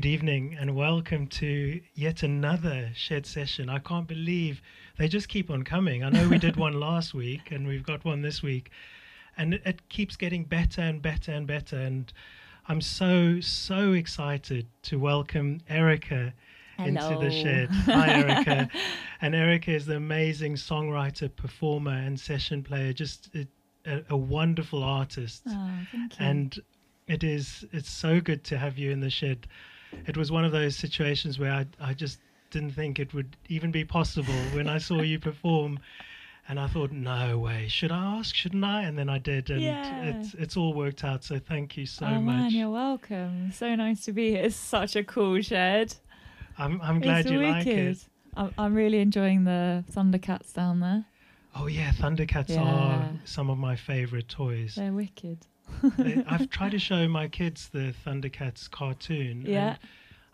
Good evening and welcome to yet another shed session. I can't believe they just keep on coming. I know we did one last week and we've got one this week, and it, it keeps getting better and better and better. And I'm so, so excited to welcome Erika into the shed. Hi, Erika. and Erika is the amazing songwriter, performer, and session player, just a, a, a wonderful artist Oh, thank you. and it is it's so good to have you in the shed it was one of those situations where i, I just didn't think it would even be possible when i saw you perform and i thought no way should i ask shouldn't i and then i did and Yeah. it's it's all worked out so thank you so oh man, you're welcome. So nice to be here. It's such a cool shed. i'm, I'm glad it's you wicked. like it I'm, I'm really enjoying the Thundercats down there. oh yeah thundercats Yeah. are some of my favorite toys They're wicked. I've tried to show my kids the thundercats cartoon Yeah. and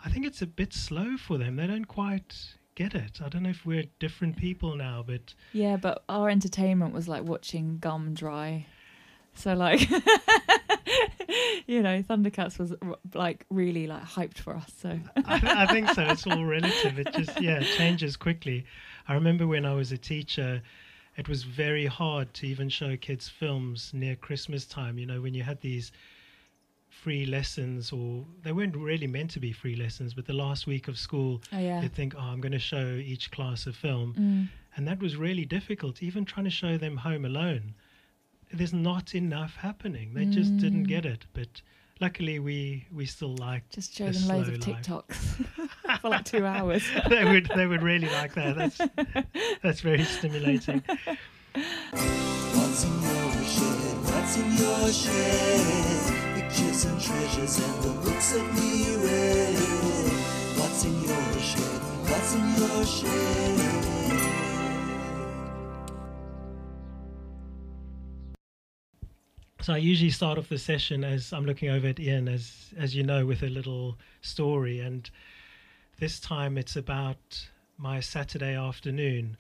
I think it's a bit slow for them. They don't quite get it. I don't know if we're different people now, but Yeah, but our entertainment was like watching gum dry. So like, you know, Thundercats was like really like hyped for us. So I, I think so. It's all relative. It just yeah changes quickly. I remember when I was a teacher, it was very hard to even show kids films near Christmas time. You know, when you had these free lessons, or they weren't really meant to be free lessons, but the last week of school, oh yeah, you'd think, oh, I'm going to show each class a film. mm. And that was really difficult, even trying to show them Home Alone. There's not enough happening. They just didn't Mm. get it. But luckily, we we still liked. just show them loads of. TikToks for like two hours. they would they would really like that. That's that's very stimulating. What's in your shed? What's in your shed? Pictures and treasures and the books that we read. What's in your shed? What's in your shed? So I usually start off the session as I'm looking over at Ian, as as you know, with a little story. And this time it's about my Saturday afternoon,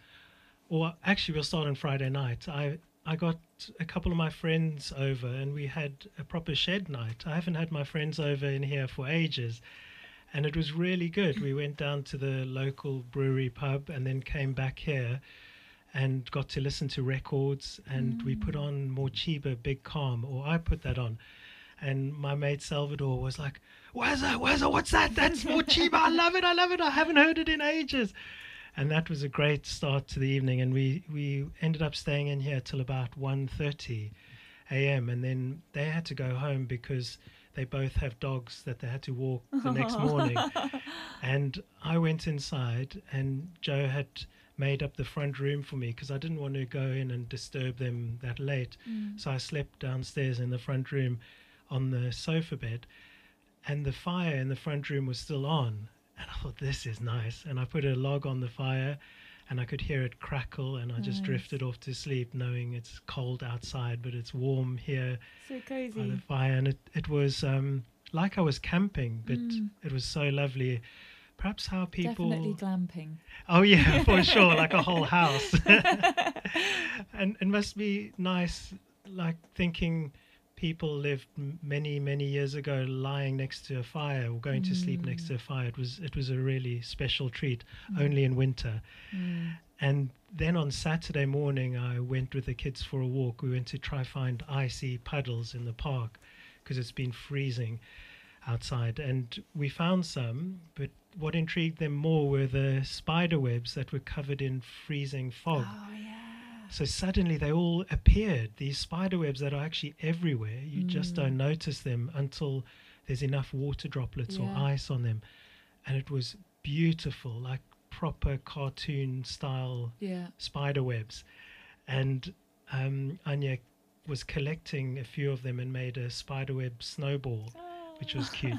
or actually we'll start on Friday night. I I got a couple of my friends over, and we had a proper shed night. I haven't had my friends over in here for ages, and it was really good. We went down to the local brewery pub, and then came back here and got to listen to records and we put mm. on Morcheeba Big Calm or I put that on. And my mate Salvador was like Wazza Wazza what's that? That's Morcheeba I love it I love it. I haven't heard it in ages. And that was a great start to the evening. And we we ended up staying in here till about 1:30 a.m. and then they had to go home because they both have dogs that they had to walk the next morning. And I went inside, and Joe had made up the front room for me because I didn't want to go in and disturb them that late. So I slept downstairs in the front room on the sofa bed, and the fire in the front room was still on. And I thought, this is nice. And I put a log on the fire, and I could hear it crackle, and I just drifted off to sleep, knowing it's cold outside, but it's warm here So by the fire, and it, it was um, like I was camping, but Mm. it was so lovely. Perhaps how people. Definitely glamping. Oh yeah, for sure, like a whole house. and it must be nice, like thinking people lived m- many many years ago, lying next to a fire or going to sleep next to a fire. It was it was a really special treat, only in winter. Mm. And then on Saturday morning, I went with the kids for a walk. We went to try find icy puddles in the park because it's been freezing outside. And we found some, but what intrigued them more were the spider webs that were covered in freezing fog. Oh yeah. So suddenly they all appeared, these spider webs that are actually everywhere. You just Mm. don't notice them until there's enough water droplets or ice on them. And it was beautiful, like proper cartoon style Yeah. spider webs. And um, Anya was collecting a few of them and made a spider web snowball, which was cute.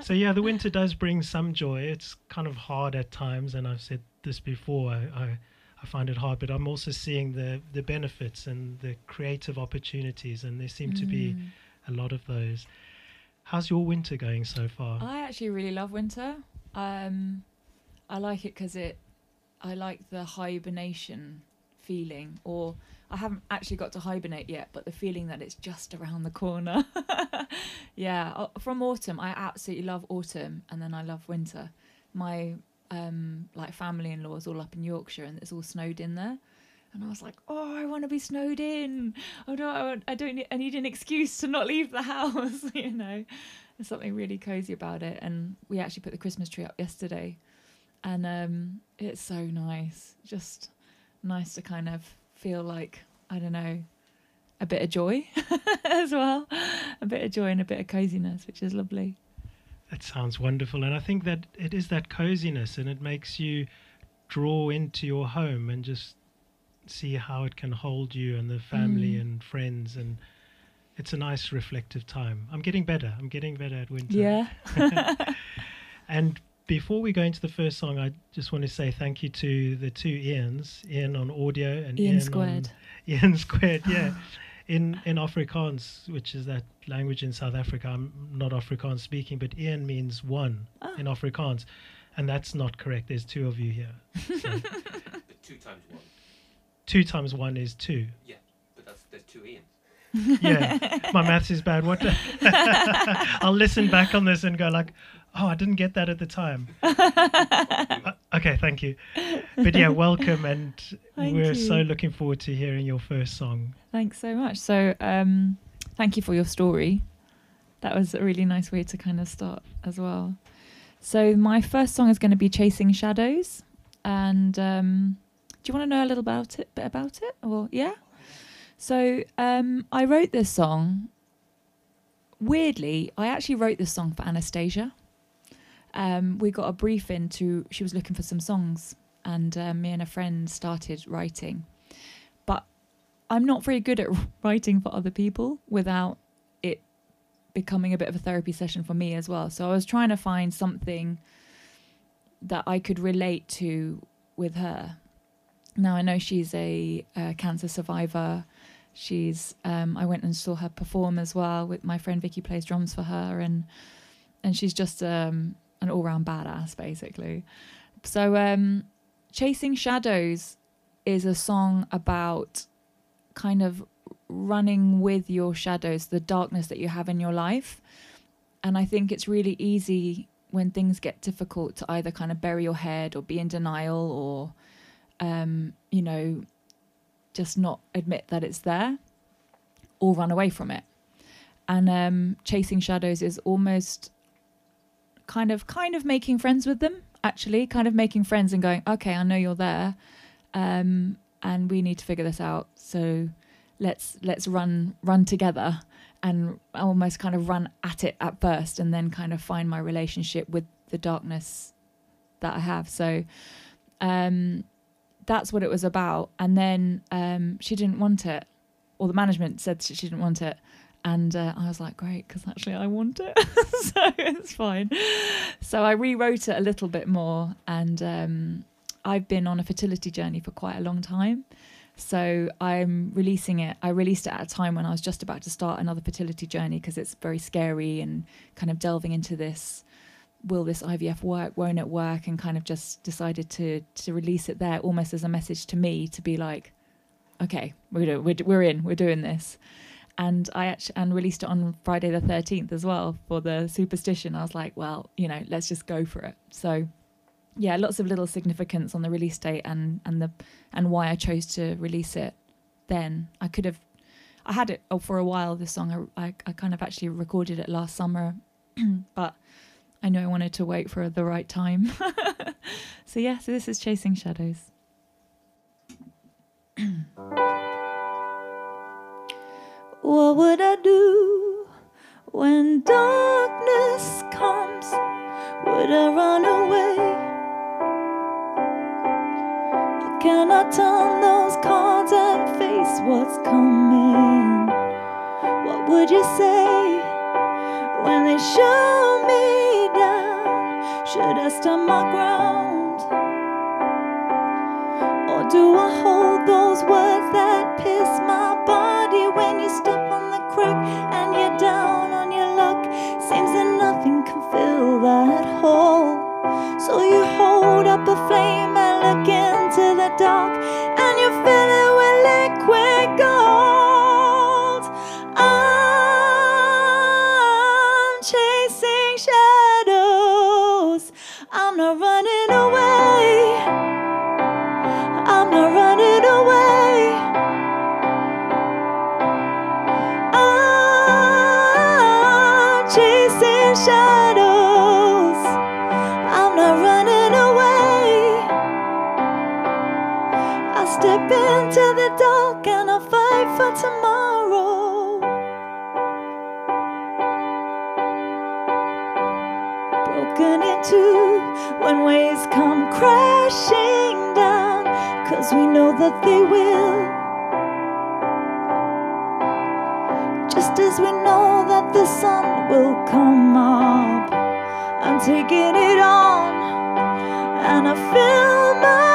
so, yeah, the winter does bring some joy. It's kind of hard at times, and I've said this before. I, I, I find it hard, but I'm also seeing the, the benefits and the creative opportunities, and there seem to be Mm. a lot of those. How's your winter going so far? I actually really love winter. Um, I like it because it, I like the hibernation feeling, or I haven't actually got to hibernate yet, but the feeling that it's just around the corner. yeah, from autumn, I absolutely love autumn, and then I love winter. My um, like family in law is all up in Yorkshire, and it's all snowed in there. And I was like, "Oh, I want to be snowed in. Oh no, I, I don't. Need, I need an excuse to not leave the house. you know, there's something really cozy about it. And we actually put the Christmas tree up yesterday, and um, it's so nice. Just nice to kind of feel like I don't know, a bit of joy as well, a bit of joy and a bit of coziness, which is lovely. That sounds wonderful, and I think that it is that coziness, and it makes you draw into your home and just see how it can hold you and the family Mm. and friends, and it's a nice reflective time. I'm getting better. I'm getting better at winter. Yeah. And before we go into the first song, I just want to say thank you to the two Ians, Ian on audio and Ian Ian squared. On, Ian squared, yeah. in in Afrikaans, which is that language in South Africa. I'm not Afrikaans speaking, but Ian means one Ah. in Afrikaans, and that's not correct. There's two of you here. So two times one. two times one is two. Yeah, But that's there's two Ians. Yeah, my maths is bad. What? I'll listen back on this and go like, oh, I didn't get that at the time. Uh, okay, thank you. But yeah, welcome, and we're so looking forward to hearing your first song. Thanks so much. So, um, thank you for your story. That was a really nice way to kind of start as well. So, my first song is going to be "Chasing Shadows," and um, do you want to know a little about it? Bit about it, or yeah? So, um, I wrote this song. Weirdly, I actually wrote this song for Anastacia. Um, we got a brief in to. She was looking for some songs, and uh, me and a friend started writing. But I'm not very good at writing for other people without it becoming a bit of a therapy session for me as well. So I was trying to find something that I could relate to with her. Now I know she's a, uh cancer survivor. She's um, I went and saw her perform as well with my friend Vicky plays drums for her and and she's just um, an all round badass basically. So um, Chasing Shadows is a song about kind of running with your shadows, the darkness that you have in your life. And I think it's really easy when things get difficult to either kind of bury your head or be in denial or, um, you know, just not admit that it's there or run away from it. And um, chasing shadows is almost kind of kind of making friends with them actually kind of making friends and going okay i know you're there um, and we need to figure this out so let's let's run run together and almost kind of run at it at first and then kind of find my relationship with the darkness that i have. So um that's what it was about. And then um she didn't want it or the management said she she didn't want it and uh, I was like, great, because actually I want it, so it's fine. So I rewrote it a little bit more, and um, I've been on a fertility journey for quite a long time. So I'm releasing it. I released it at a time when I was just about to start another fertility journey because it's very scary and kind of delving into this. Will this IVF work? Won't it work? And kind of just decided to to release it there, almost as a message to me to be like, okay, we're we're, we're in, we're doing this and I actually and released it on Friday the 13th as well for the superstition. I was like, well, you know, let's just go for it. So yeah, lots of little significance on the release date and and the and why I chose to release it then. I could have I had it oh, for a while this song. I, I I kind of actually recorded it last summer, but I knew I wanted to wait for the right time. so yeah, so this is Chasing Shadows. What would I do when darkness comes? Would I run away? Or can I turn those cards and face what's coming? What would you say when they show me down? Should I stand my ground? Or do I hold up a flame and look into the dark When waves come crashing down, cause we know that they will. Just as we know that the sun will come up, I'm taking it on, and I feel my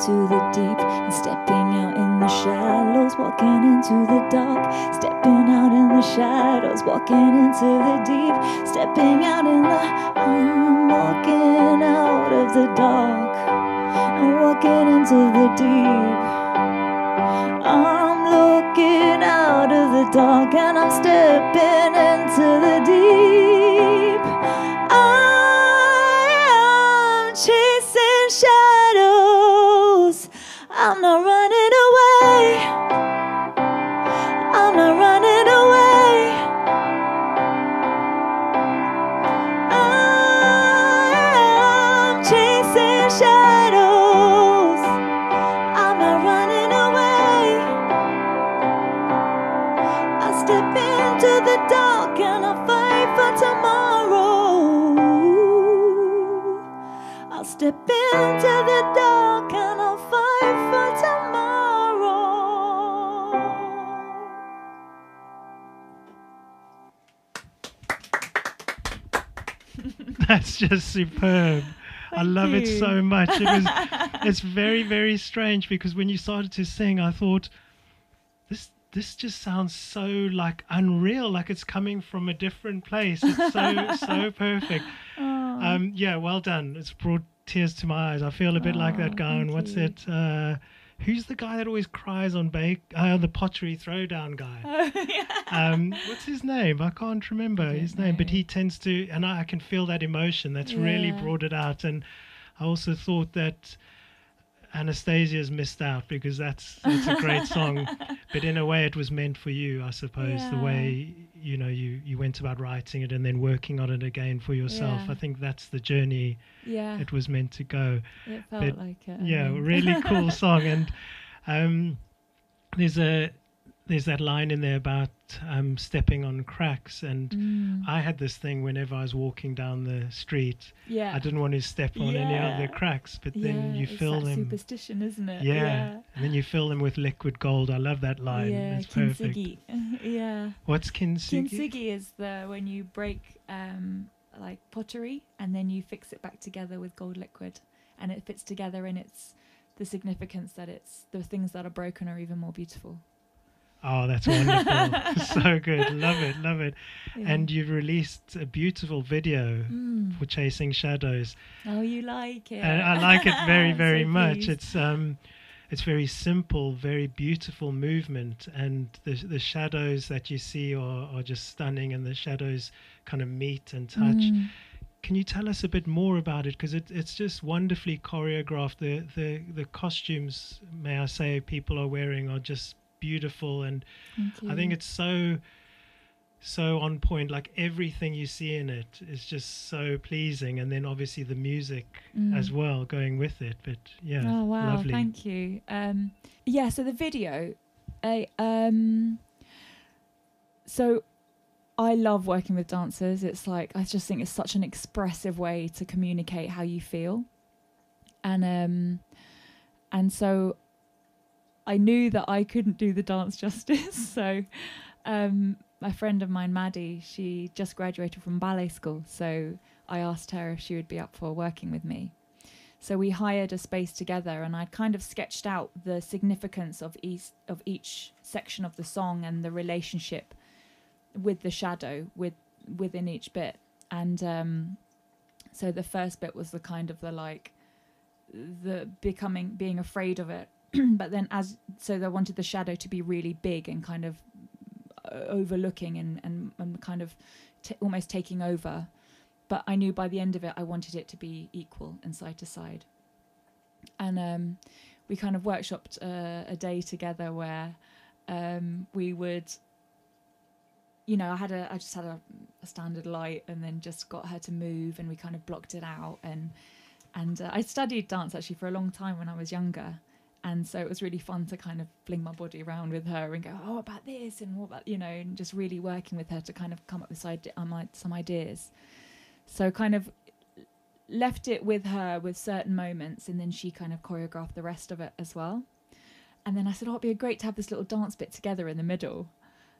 into the deep and stepping out in the shallows. Walking into the dark, stepping out in the shadows. Walking into the deep, stepping out in the. I'm walking out of the dark and walking into the deep. I'm looking out of the dark and I'm stepping into the deep. That's just superb. I Thank love it so much. It was it's very very strange because when you started to sing I thought this this just sounds so like unreal like it's coming from a different place. It's so so perfect. Um yeah, well done. It's brought tears to my eyes. I feel a bit like that Aw, guy thank what's you. it uh Who's the guy that always cries on bake? Uh, the pottery throwdown guy. Oh um, what's his name? I can't remember don't his name, but he tends to, and I, I can feel that emotion. That's really brought it out. And I also thought that Anastacia's missed out because that's that's a great song, but in a way it was meant for you, I suppose. The way you know you you went about writing it and then working on it again for yourself. Yeah. I think that's the journey yeah, it was meant to go it felt but, like it. I yeah really cool song and um there's a there's that line in there about um stepping on cracks and Mm, i had this thing whenever i was walking down the street yeah. i didn't want to step on any of the cracks but then yeah, you fill them superstition, isn't it? yeah. and then you fill them with liquid gold i love that line yeah. it's perfect Kintsugi. yeah. what's kintsugi Kintsugi is the when you break um, like pottery and then you fix it back together with gold liquid, and it fits together, and it's the significance that it's the things that are broken are even more beautiful. Oh that's wonderful so good love it love it Yeah. and you've released a beautiful video Mm. for chasing shadows oh, you like it? and I like it very, very so much. pleased. It's um, it's very simple, very beautiful movement, and the the shadows that you see are, are just stunning, and the shadows kind of meet and touch. Mm. Can you tell us a bit more about it? Because it, it's just wonderfully choreographed. The, the the costumes, may I say, people are wearing are just beautiful, and I think it's so so on point. Like everything you see in it is just so pleasing, and then obviously the music Mm. as well going with it. But yeah, Oh wow! lovely. Thank you. Um, yeah. So the video, I um, so I love working with dancers. It's like I just think it's such an expressive way to communicate how you feel, and um, and so I knew that I couldn't do the dance justice. so um, my friend of mine, Maddie, she just graduated from ballet school. So I asked her if she would be up for working with me. So we hired a space together, and I kind of sketched out the significance of each of each section of the song and the relationship with the shadow with within each bit. And um, so the first bit was the kind of the like the becoming being afraid of it, but then as so they wanted the shadow to be really big and kind of uh, overlooking and and, and kind of t- almost taking over but I knew by the end of it I wanted it to be equal and side to side. And um, we kind of workshopped uh, a day together where um, we would, you know, I had a, I just had a, a standard light and then just got her to move and we kind of blocked it out and and uh, I studied dance actually for a long time when I was younger. And so it was really fun to kind of fling my body around with her and go, oh, about this? And what about, you know, and just really working with her to kind of come up with um, some ideas. So kind of left it with her with certain moments and then she kind of choreographed the rest of it as well. And then i said oh it'd be great to have this little dance bit together in the middle.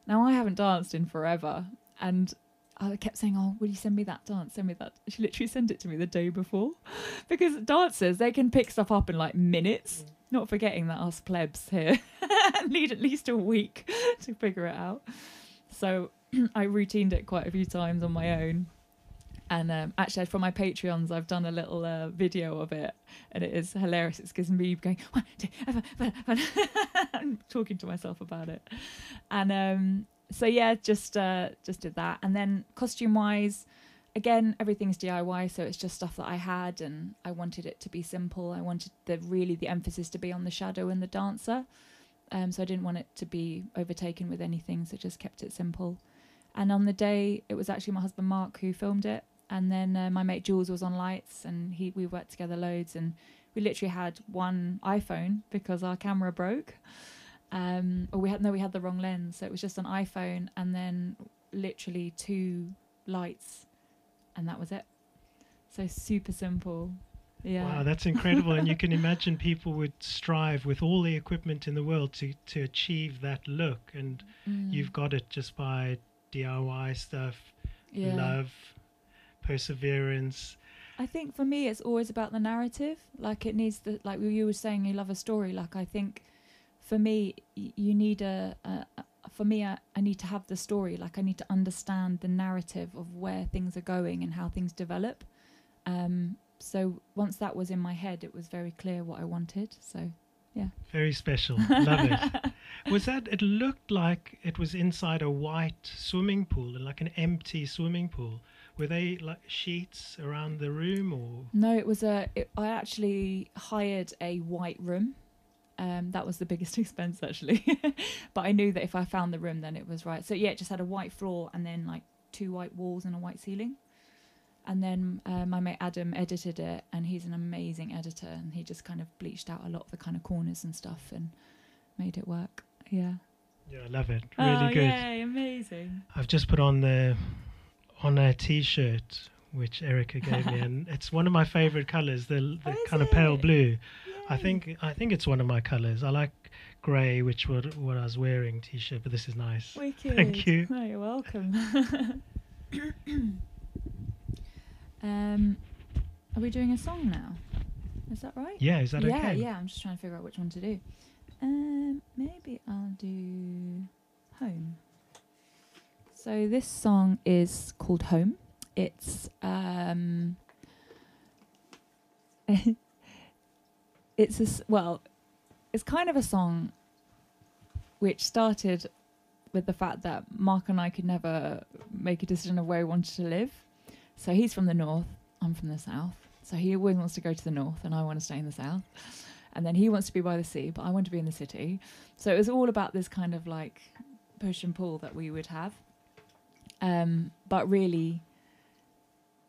Now i haven't danced in forever and i kept saying oh will you send me that dance? Send me that. She literally sent it to me the day before. Because dancers they can pick stuff up in like minutes not forgetting that us plebs here need at least a week to figure it out so i routined it quite a few times on my own and um, actually, for my Patreons, I've done a little uh, video of it, and it is hilarious. It's because me going, I'm talking to myself about it, and um, so yeah, just uh, just did that. And then costume wise, again, everything's DIY, so it's just stuff that I had, and I wanted it to be simple. I wanted the really the emphasis to be on the shadow and the dancer, um, so I didn't want it to be overtaken with anything, so just kept it simple. And on the day, it was actually my husband Mark who filmed it and then uh, my mate Jules was on lights, and he we worked together loads, and we literally had one iPhone because our camera broke, um, or we had no, we had the wrong lens, so it was just an iPhone, and then literally two lights, and that was it. So super simple, yeah. Wow, that's incredible. and you can imagine people would strive with all the equipment in the world to, to achieve that look. And Mm, you've got it just by DIY stuff, yeah. love, perseverance. I think for me, it's always about the narrative. Like it needs the like you were saying, you love a story. Like I think, for me, y- you need a. a a- for me, I, I need to have the story. Like I need to understand the narrative of where things are going and how things develop. Um, so once that was in my head, it was very clear what I wanted. So yeah. Very special. Love it. Was that, it looked like it was inside a white swimming pool, and like an empty swimming pool. Were they like sheets around the room or? no, it was a. It, I actually hired a white room. Um, that was the biggest expense actually, but I knew that if I found the room, then it was right. So yeah, it just had a white floor and then like two white walls and a white ceiling. And then uh, my mate Adam edited it, and he's an amazing editor, and he just kind of bleached out a lot of the kind of corners and stuff and made it work. Yeah. Yeah, I love it. Really oh, good. yay, amazing. I've just put on the on a t-shirt which Erika gave me, and it's one of my favorite colors, the the Oh, kind of pale blue. I think I think it's one of my colors. I like grey, which what what I was wearing t-shirt, but this is nice. Wicked. you. Oh, you're welcome. um, are we doing a song now? Is that right? Yeah, is that yeah, okay? yeah. I'm just trying to figure out which one to do. Um, maybe I'll do Home. So this song is called Home. It's um, it's a well, it's kind of a song which started with the fact that Mark and I could never make a decision of where we wanted to live. So he's from the north, I'm from the south. So he always wants to go to the north, and I want to stay in the south. And then he wants to be by the sea, but I want to be in the city. So it was all about this kind of like push and pull that we would have. Um, but really,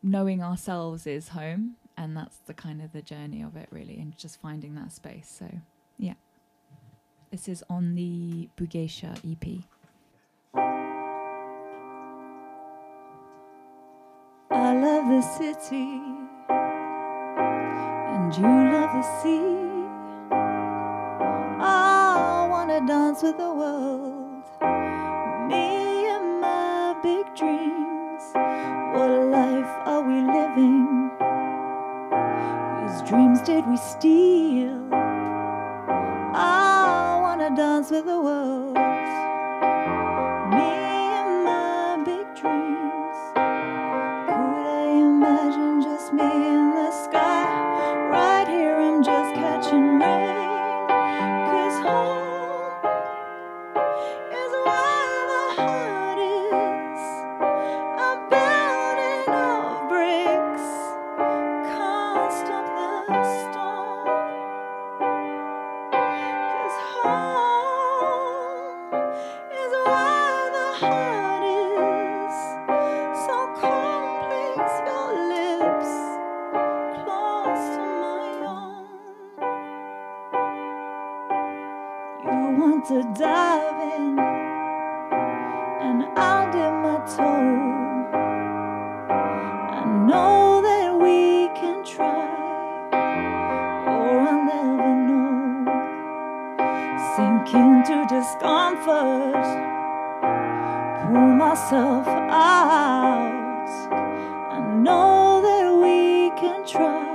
knowing ourselves is home, and that's the kind of the journey of it, really, and just finding that space. So, yeah, this is on the Bugeisha EP. I love the city, and you love the sea. I wanna dance with the world, me and my big dreams. What life are we living? Dreams did we steal? I wanna dance with the world, Sink into discomfort pull myself out. I know that we can try,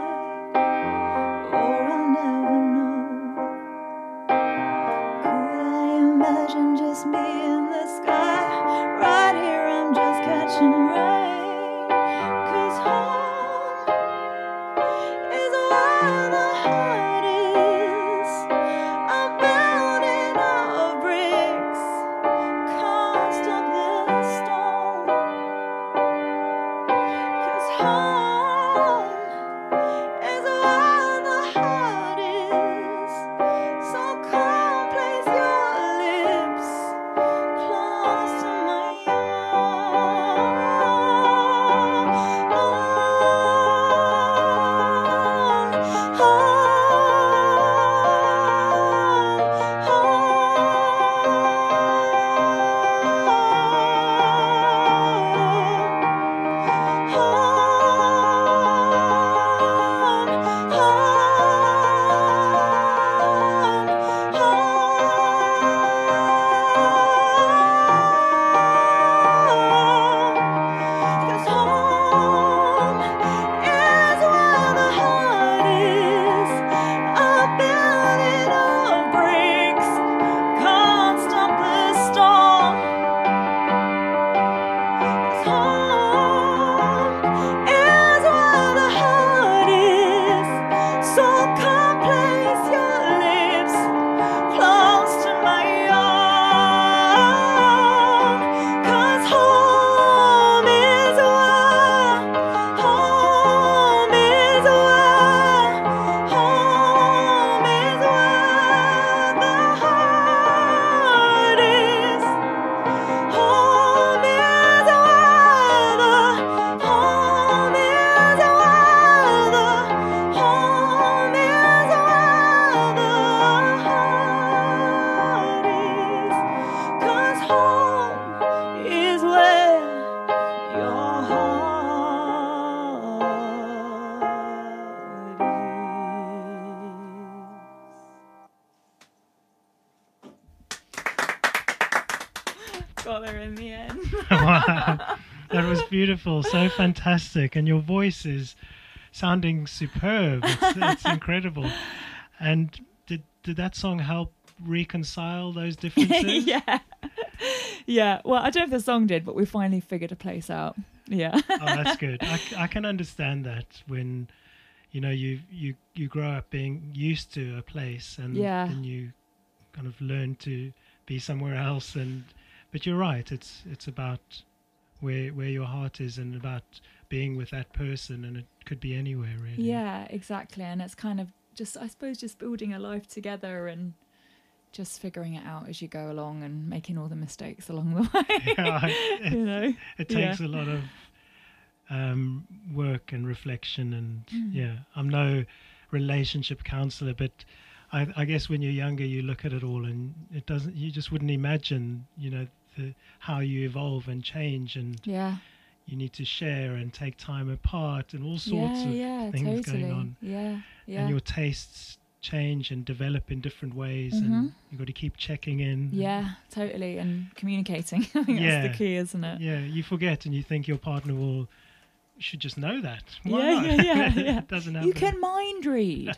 beautiful, so fantastic, and your voice is sounding superb. It's, it's incredible. And did did that song help reconcile those differences? yeah. Yeah. Well, I don't know if the song did, but we finally figured a place out. Yeah. oh, that's good. I can understand that when you know you you you grow up being used to a place and Yeah. then you kind of learn to be somewhere else and but you're right it's it's about where where your heart is and about being with that person and it could be anywhere really Yeah, exactly. And it's kind of just, I suppose, just building a life together and just figuring it out as you go along and making all the mistakes along the way. Yeah, it, you know. it Yeah. takes a lot of um, work and reflection, and Mm. yeah, I'm no relationship counselor, but I, I guess when you're younger, you look at it all, and it doesn't. You just wouldn't imagine, you know, the, how you evolve and change, and Yeah. you need to share and take time apart, and all sorts yeah, of yeah, things totally. going on. Yeah, yeah. and your tastes change and develop in different ways, Mhm. and you've got to keep checking in. yeah, totally. And communicating. I think Yeah. that's the key, isn't it? Yeah, you forget and you think your partner will should just know that. Why Yeah, not? yeah, yeah, yeah. it doesn't happen. You can mind read.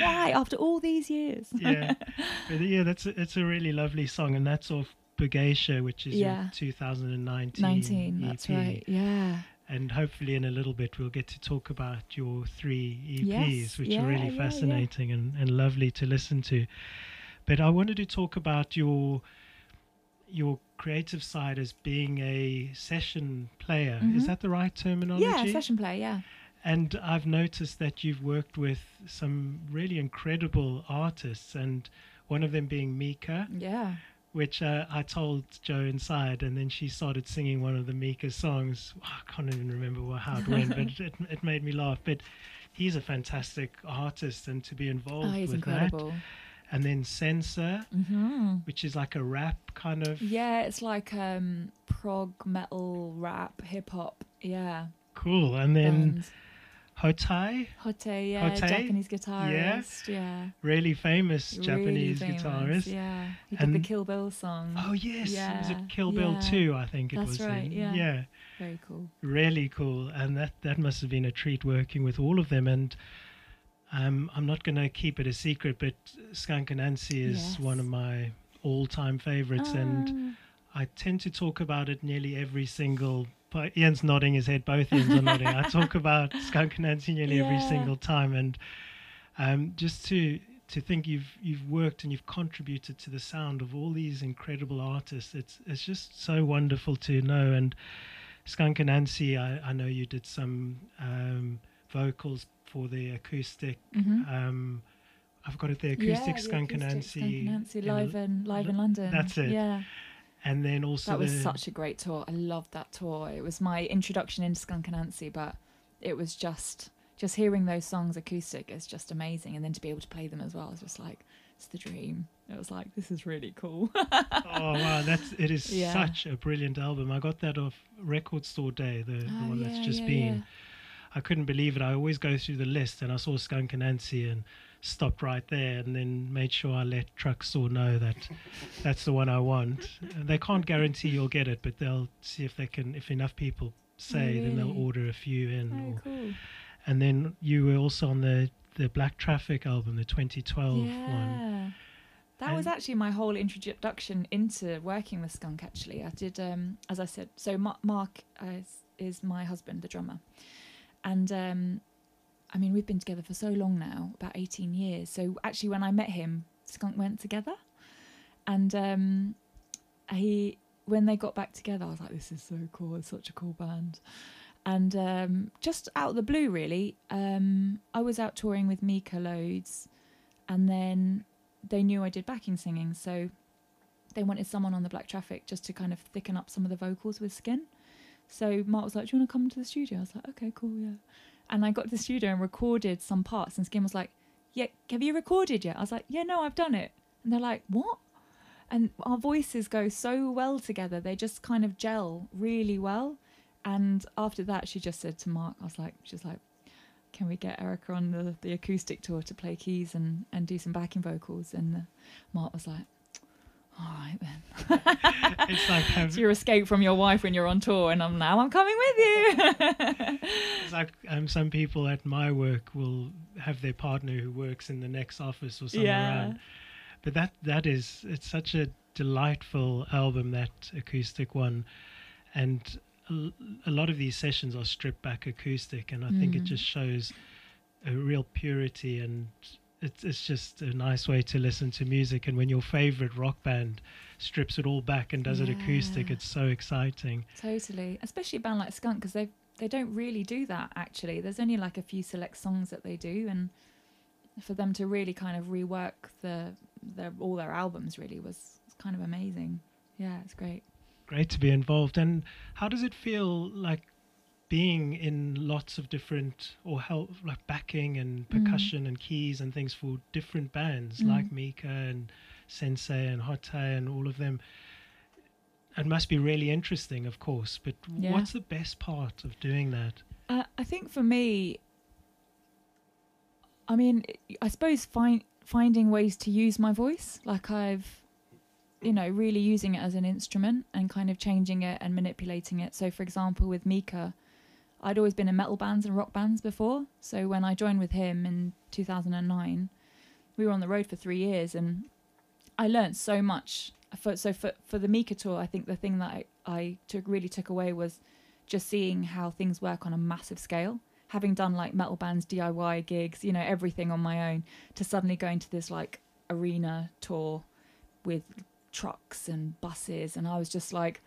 Why? After all these years? yeah, but yeah, that's a, it's a really lovely song, and that's off Bugeisha, which is Yeah. your 2019 19, that's right. Yeah. And hopefully, in a little bit, we'll get to talk about your three EPs, Yes, which yeah, are really yeah, fascinating and, and lovely to listen to. But I wanted to talk about your your creative side as being a session player. Is Mhm. that the right terminology? Yeah, session player. yeah. And I've noticed that you've worked with some really incredible artists, and one of them being Mika, Yeah. Which uh, I told Joe inside, and then she started singing one of the Mika songs. I can't even remember how it went, but it, it made me laugh. But he's a fantastic artist, and to be involved Oh, with incredible. that. And then Senser, hmm which is like a rap kind of Yeah, it's like um prog metal rap hip hop. Yeah. cool. And then bands. Hotei, Hote, yeah? Japanese guitarist. Yeah. really famous Really Japanese famous, guitarist. Yeah. He did the Kill Bill song. Oh yes, it was a Kill Bill yeah. 2, I think it That's was. right, yeah. yeah, Very cool. really cool, and that that must have been a treat working with all of them. And um, I'm not going to keep it a secret, but Skunk Anansie is Yes. one of my all-time favorites, and Ah, I tend to talk about it nearly every single. But Ian's nodding his head. Both Ian's are nodding. I talk about Skunk Anansie nearly every single time, and um, just to to think you've you've worked and you've contributed to the sound of all these incredible artists. It's it's just so wonderful to know. And Skunk Anansie, I, I know you did some um, vocals for the acoustic. mhm. Um, I've got it. Yeah, Acoustic the Skunk and acoustic Nancy. Skunk Anansie live L- in live in London. that's it. Yeah. And then also That was the, such a great tour. I loved that tour. It was my introduction into Skunk Anansie, but it was just just hearing those songs acoustic is just amazing, and then to be able to play them as well is just like it's the dream. It was like this is really cool. oh wow, that's it is Yeah. such a brilliant album. I got that off Record Store Day, the, the Oh, one that's just yeah, been. yeah. I couldn't believe it. I always go through the list, and I saw Skunk Anansie, and stopped right there, and then made sure I let Truck Store know that that's the one I want. And they can't guarantee you'll get it, but they'll see if they can. If enough people say, then they'll order a few in. Oh, or- cool. and then you were also on the the Black Traffic album, the 2012 one. Yeah. That was actually my whole introduction into working with Skunk. Actually, I did, um, as I said. So Ma- Mark uh, is, is my husband, the drummer, and um, I mean we've been together for so long now, about eighteen years. So actually, when I met him, Skunk went together, and um, he when they got back together, I was like, "This is so cool! It's such a cool band." And um, just out of the blue, really, um, I was out touring with Mika loads, and then they knew I did backing singing, so they wanted someone on the Black Traffic just to kind of thicken up some of the vocals with Skin. So Mark was like, "Do you want to come to the studio?" I was like, "Okay, cool, yeah." And I got to the studio and recorded some parts, and Skin was like, "Yeah, have you recorded yet?" I was like, "Yeah, no, I've done it." And they're like, "What?" And our voices go so well together; they just kind of gel really well. And after that, she just said to Mark, "I was like, she's like." Can we get Erika on the, the acoustic tour to play keys and, and do some backing vocals? And Mark was like, all right then. It's like It's your escape from your wife when you're on tour, and I'm now I'm coming with you. it's like um, some people at my work will have their partner who works in the next office or somewhere Yeah. around. But that that is it's such a delightful album that acoustic one, and a lot of these sessions are stripped back acoustic, and I think it Mm. just shows a real purity and. It's, it's just a nice way to listen to music, and when your favorite rock band strips it all back and does it acoustic, it's so exciting. totally, especially a band like Skunk because they they don't really do that. Actually, there's only like a few select songs that they do, and for them to really kind of rework the their all their albums really was kind of amazing. Yeah, it's great. Great to be involved. And how does it feel like being in lots of different or help like backing and Mm. percussion and keys and things for different bands Mm. like Mika and Senser and Hotei and all of them? It must be really interesting, of course. But Yeah. what's the best part of doing that? Uh, I think for me, I mean, I suppose find, finding ways to use my voice, like I've, you know, really using it as an instrument and kind of changing it and manipulating it. So, for example, with Mika, I'd always been in metal bands and rock bands before. So when I joined with him in 2009, we were on the road for three years and I learned so much. For, so for, for the Mika tour, I think the thing that I, I took really took away was just seeing how things work on a massive scale. Having done like metal bands, DIY gigs, you know, everything on my own, to suddenly going to this like arena tour with trucks and buses, and I was just like,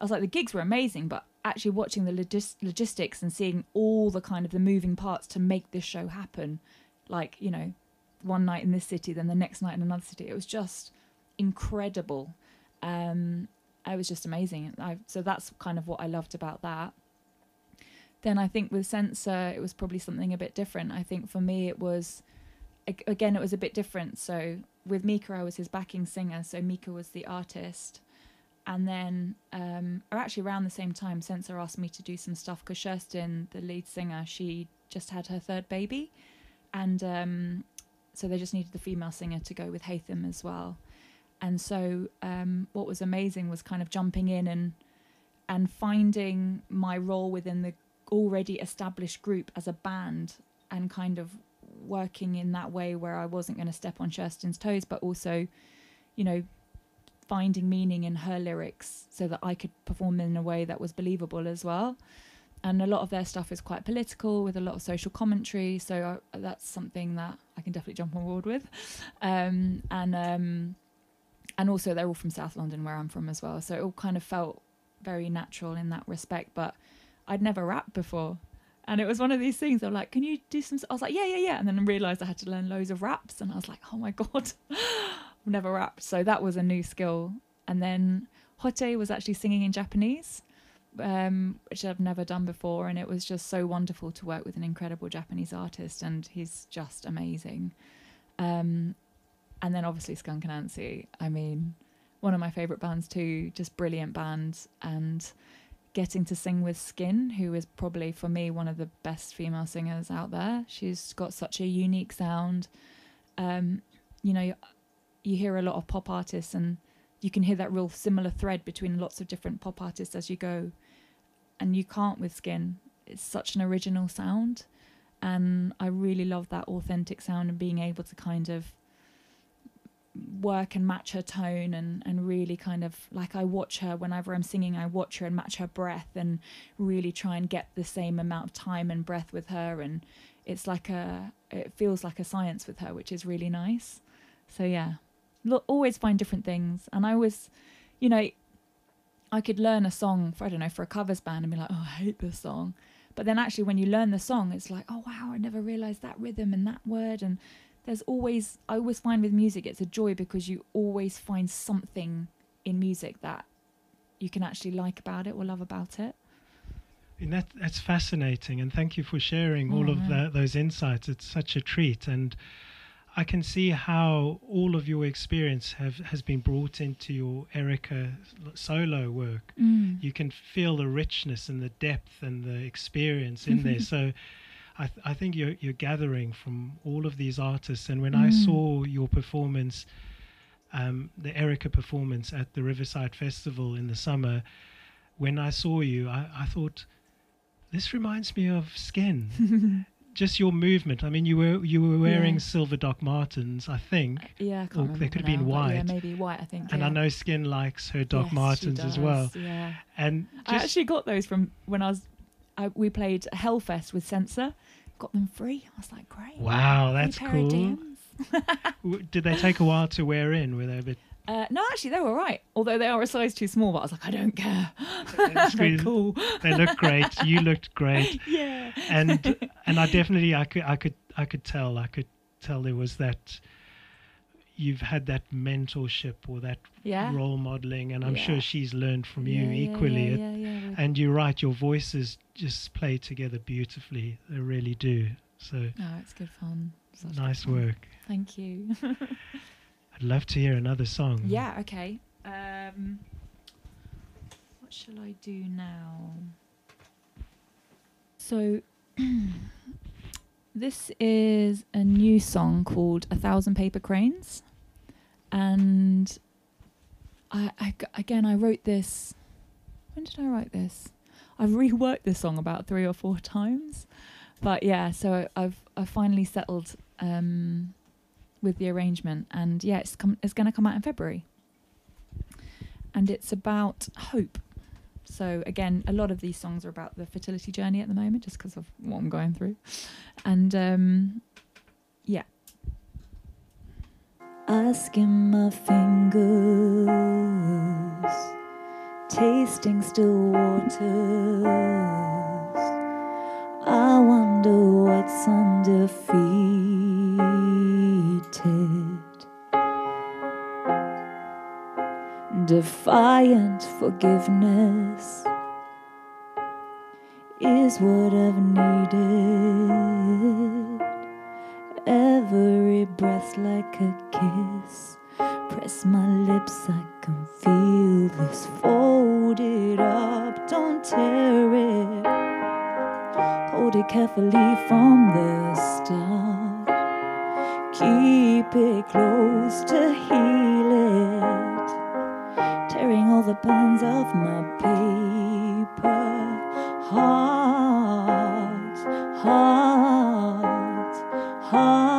I was like, the gigs were amazing, but actually watching the logis- logistics and seeing all the kind of the moving parts to make this show happen, like you know, one night in this city, then the next night in another city, it was just incredible. Um, it was just amazing. I, so that's kind of what I loved about that. Then I think with Senser, it was probably something a bit different. I think for me, it was, again, it was a bit different. So with Mika, I was his backing singer. So Mika was the artist. And then, um, or actually around the same time, Senser asked me to do some stuff because Kerstin, the lead singer, she just had her third baby. And um, so they just needed the female singer to go with Heitham as well and so um, what was amazing was kind of jumping in and and finding my role within the already established group as a band and kind of working in that way where I wasn't going to step on Kerstin's toes but also you know finding meaning in her lyrics so that I could perform in a way that was believable as well and a lot of their stuff is quite political with a lot of social commentary so I, that's something that I can definitely jump on board with um, and um, and also they're all from South London where I'm from as well. So it all kind of felt very natural in that respect. But I'd never rapped before. And it was one of these things. They're like, "Can you do some?" I was like, "Yeah, yeah, yeah." And then I realised I had to learn loads of raps, and I was like, "Oh my god, never rapped." So that was a new skill. And then Hotei was actually singing in Japanese, um, which I've never done before, and it was just so wonderful to work with an incredible Japanese artist, and he's just amazing. Um, and then obviously Skunk Anansie. I mean, one of my favourite bands too, just brilliant bands. And getting to sing with Skin, who is probably for me one of the best female singers out there. She's got such a unique sound. Um, you know, you hear a lot of pop artists, and you can hear that real similar thread between lots of different pop artists as you go. And you can't with Skin. It's such an original sound. And I really love that authentic sound and being able to kind of work and match her tone and and really kind of like I watch her whenever I'm singing I watch her and match her breath and really try and get the same amount of time and breath with her and it's like a it feels like a science with her which is really nice so yeah always find different things and I was, you know I could learn a song for I don't know for a covers band and be like oh I hate this song but then actually when you learn the song it's like oh wow I never realized that rhythm and that word and there's always I always find with music it's a joy because you always find something in music that you can actually like about it or love about it. And that that's fascinating, and thank you for sharing all Oh, of yeah. that, those insights. It's such a treat, and I can see how all of your experience have has been brought into your Erika solo work. You can feel the richness and the depth and the experience in there. So. I, th- I think you're, you're gathering from all of these artists, and when I Mm. saw your performance, um, the Erika performance at the Riverside Festival in the summer, when I saw you, I, I thought, this reminds me of Skin. Just your movement. I mean, you were you were wearing Yeah. silver Doc Martens, I think, uh, Yeah, I can't Or remember they could have been but Yeah, white. maybe white. I think. and I know Skin likes her Doc Yes, Martens as well. Yeah, And I actually got those from when I was. I, we played Hellfest with Senser. Got them free. I was like, great. wow, that's cool. Did they take a while to wear in? Were they a bit? Uh, no, actually, they were right. Although they are a size too small, but I was like, I don't care. They're cool. They look great. You looked great. Yeah. and and I definitely I could I could I could tell I could tell there was that you've had that mentorship or that Yeah. role modeling, and I'm Yeah. sure she's learned from you Yeah, equally. Yeah, It- yeah, yeah, with- And you're right, your voices just play together beautifully. They really do. So oh, it's good fun. Such good nice fun. work. Thank you. I'd love to hear another song. yeah. Okay. Um, what shall I do now? So, this is a new song called "A Thousand Paper Cranes," and I again I wrote this. When did I write this? I've reworked this song about three or four times, but yeah. So I've I finally settled um, with the arrangement, and yeah, it's com- it's going to come out in February, and it's about hope. So again, a lot of these songs are about the fertility journey at the moment, just because of what I'm going through, and um, yeah, I skim my fingers, tasting still waters. I wonder what's Defiant forgiveness is what I've needed. Every breath like a kiss. Press my lips, I can feel this. Fold it up, don't tear it. Hold it carefully from the start. Keep it close to heal it. Tearing all the pens of my paper. Heart, heart, heart.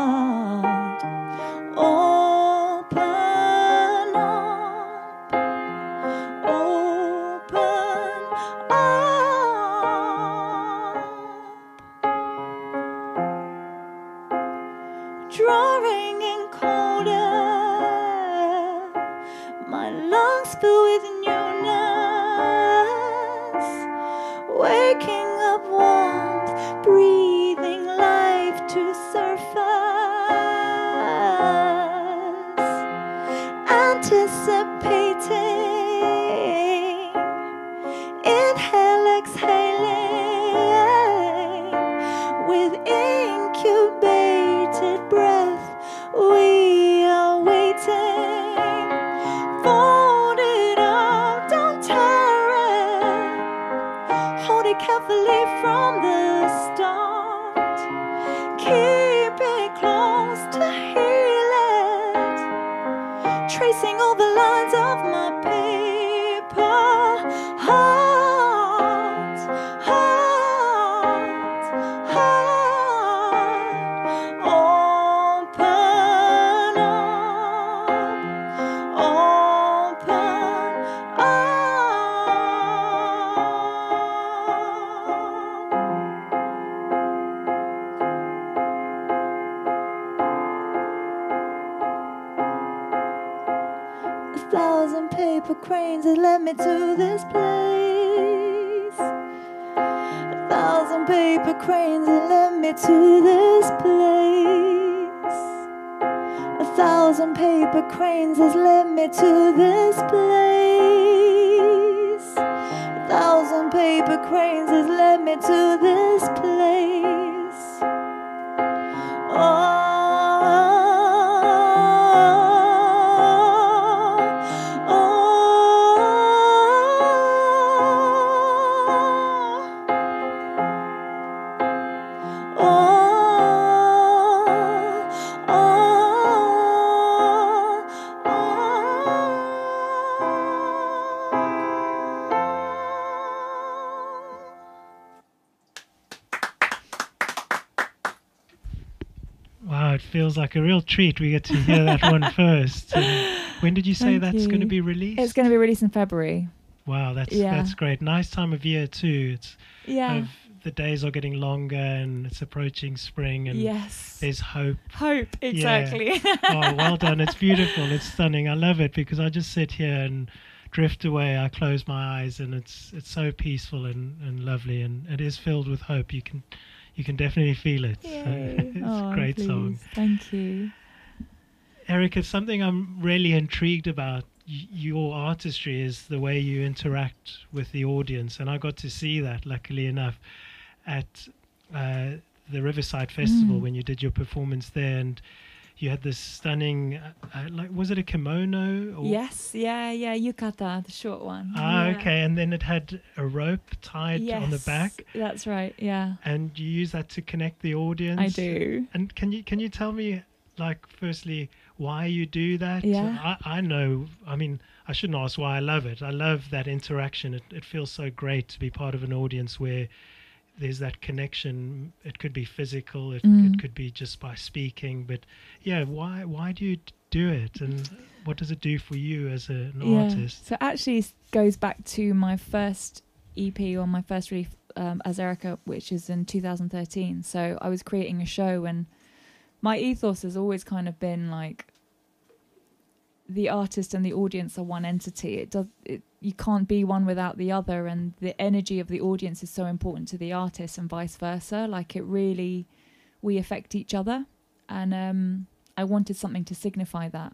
Feels like a real treat. We get to hear that one first. And when did you say Thank that's going to be released? it's going to be released in February. wow, that's Yeah. that's great. Nice time of year too. It's Yeah. the days are getting longer and it's approaching spring and yes. there's hope. Hope exactly. oh, well done. It's beautiful. It's stunning. I love it because I just sit here and drift away. I close my eyes and it's it's so peaceful and, and lovely and it is filled with hope. You can you can definitely feel it. So it's Oh, a great song. Thank you. Erika, something I'm really intrigued about y- your artistry is the way you interact with the audience, and I got to see that, luckily enough, at uh, the Riverside Festival Mm. when you did your performance there, and you had this stunning, uh, uh, like, was it a kimono? Or, Yes, yeah, yeah, yukata, the short one. Ah, Yeah. okay, and then it had a rope tied on the Yes, back, That's right. Yeah, and you use that to connect the audience. I do. And can you can you tell me, like, firstly, why you do that? Yeah. I, I know. I mean, I shouldn't ask why I love it. I love that interaction. It it feels so great to be part of an audience where there's that connection. It could be physical. It, Mm. it could be just by speaking. But yeah, why why do you do it? And what does it do for you as a, an artist? So actually, it goes back to my first EP or my first release um, as Erika, which is in 2013. So I was creating a show, and my ethos has always kind of been like the artist and the audience are one entity. It does. It, you can't be one without the other, and the energy of the audience is so important to the artist, and vice versa. Like it really, we affect each other, and um, I wanted something to signify that.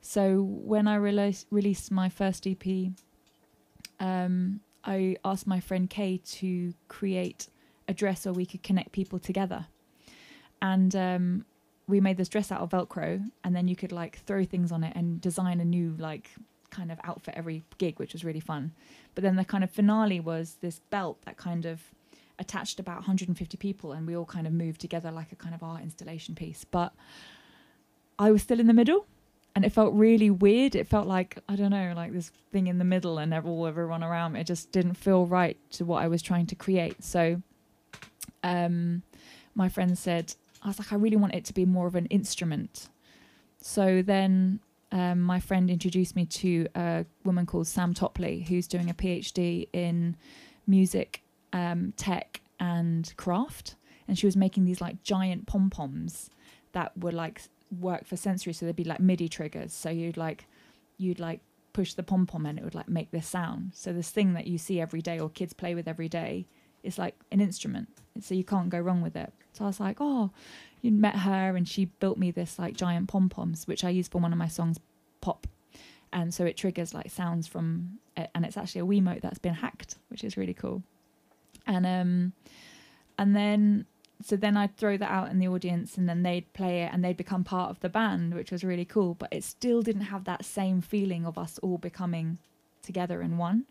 So when I released released my first EP, um, I asked my friend Kay to create a dress where we could connect people together, and um, we made this dress out of Velcro, and then you could like throw things on it and design a new like kind of outfit every gig, which was really fun. But then the kind of finale was this belt that kind of attached about 150 people, and we all kind of moved together like a kind of art installation piece. But I was still in the middle and it felt really weird. It felt like I don't know, like this thing in the middle, and all everyone around me. It just didn't feel right to what I was trying to create. So, um, my friend said, I was like, I really want it to be more of an instrument. So then, um, my friend introduced me to a woman called Sam Topley, who's doing a PhD in music, um, tech, and craft, and she was making these like giant pom poms that were like work for sensory. So there'd be like midi triggers. So you'd like you'd like push the pom pom and it would like make this sound. So this thing that you see every day or kids play with every day is like an instrument. So you can't go wrong with it so i was like oh you met her and she built me this like giant pom poms which i use for one of my songs pop and so it triggers like sounds from it and it's actually a wiimote that's been hacked which is really cool and um and then so then I'd throw that out in the audience and then they'd play it and they'd become part of the band, which was really cool. But it still didn't have that same feeling of us all becoming together in one.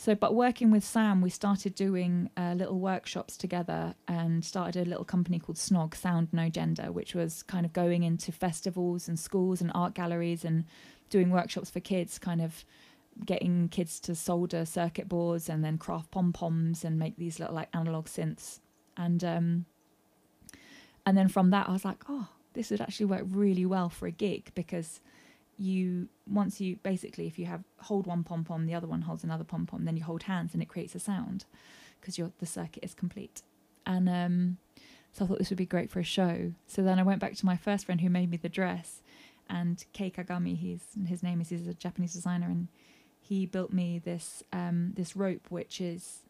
So, but working with Sam, we started doing uh, little workshops together and started a little company called Snog Sound No Gender, which was kind of going into festivals and schools and art galleries and doing workshops for kids, kind of getting kids to solder circuit boards and then craft pom poms and make these little like analog synths. And um and then from that i was like oh this would actually work really well for a gig because you once you basically if you have hold one pom pom the other one holds another pom pom then you hold hands and it creates a sound because your the circuit is complete and um so i thought this would be great for a show so then i went back to my first friend who made me the dress and kei kagami he's his name is he's a japanese designer and he built me this um this rope which is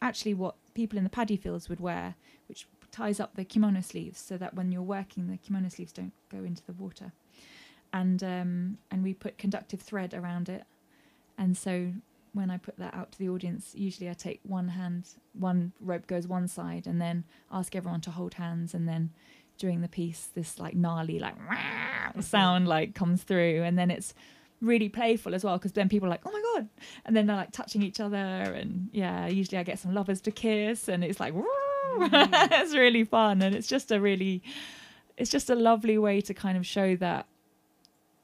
actually what people in the paddy fields would wear, which ties up the kimono sleeves so that when you're working, the kimono sleeves don't go into the water. And um, and we put conductive thread around it, and so when I put that out to the audience, usually I take one hand, one rope goes one side, and then ask everyone to hold hands, and then during the piece, this like gnarly like sound like comes through, and then it's really playful as well because then people are like, oh my god, and then they're like touching each other, and yeah, usually I get some lovers to kiss, and it's like, it's really fun, and it's just a really, it's just a lovely way to kind of show that,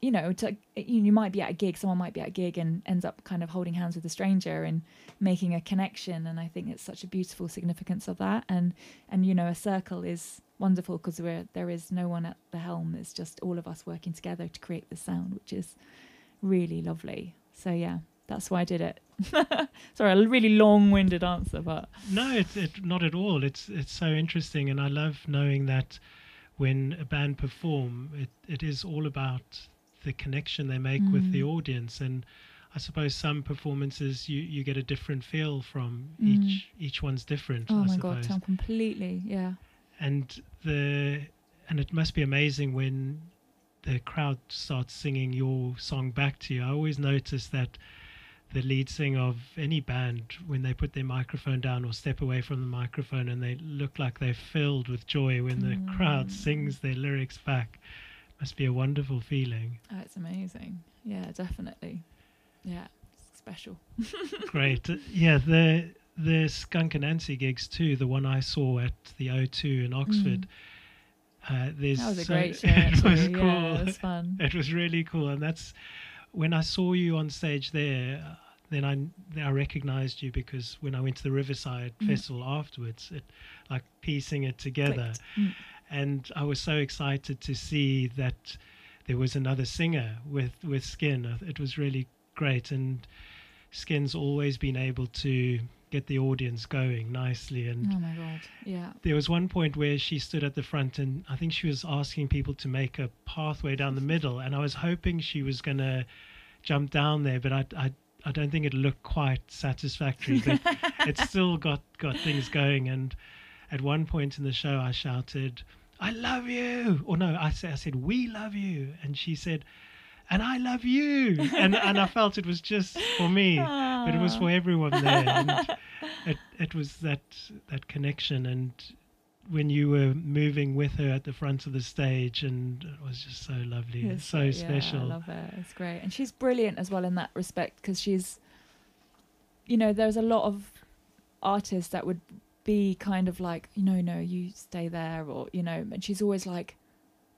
you know, to you, might be at a gig, someone might be at a gig and ends up kind of holding hands with a stranger and making a connection, and I think it's such a beautiful significance of that, and and you know, a circle is wonderful because where there is no one at the helm, it's just all of us working together to create the sound, which is really lovely. So yeah, that's why I did it. Sorry, a really long-winded answer, but No, it's it, not at all. It's it's so interesting, and I love knowing that when a band perform, it, it is all about the connection they make with the Mm. audience. And I suppose some performances you, you get a different feel from Mm. each each one's different. oh I my suppose. god, Tom, completely, yeah. and the and it must be amazing when the crowd starts singing your song back to you. I always notice that the lead singer of any band, when they put their microphone down or step away from the microphone and they look like they're filled with joy when the crowd Mm. sings their lyrics back, must be a wonderful feeling. Oh, it's amazing. Yeah, definitely. Yeah, it's special. Great. Yeah, the the Skunk Anansie gigs too, the one I saw at the O2 in Oxford. Uh, there's Mm. That was a so- great show. it was cool. Yeah, it was fun. It was really cool, and that's when I saw you on stage there. uh, Then I then I recognized you because when I went to the Riverside Mhm. Festival afterwards, it like piecing it together, Clicked. And I was so excited to see that there was another singer with with Skin. It was really great, and Skin's always been able to get the audience going nicely and Oh my god. Yeah. there was one point where she stood at the front and I think she was asking people to make a pathway down the mm-hmm. middle and I was hoping she was going to jump down there but I, I I don't think it looked quite satisfactory but it still got got things going and at one point in the show I shouted I love you. Or no I said I said we love you. And she said and I love you. And and I felt it was just for me but it was for everyone there. And it it was that that connection. And when you were moving with her at the front of the stage and it was just so lovely It's so yeah, special. I love her. It's great, and she's brilliant as well in that respect because she's, you know, there's a lot of artists that would be kind of like, no, no, you stay there, or you know, and she's always like,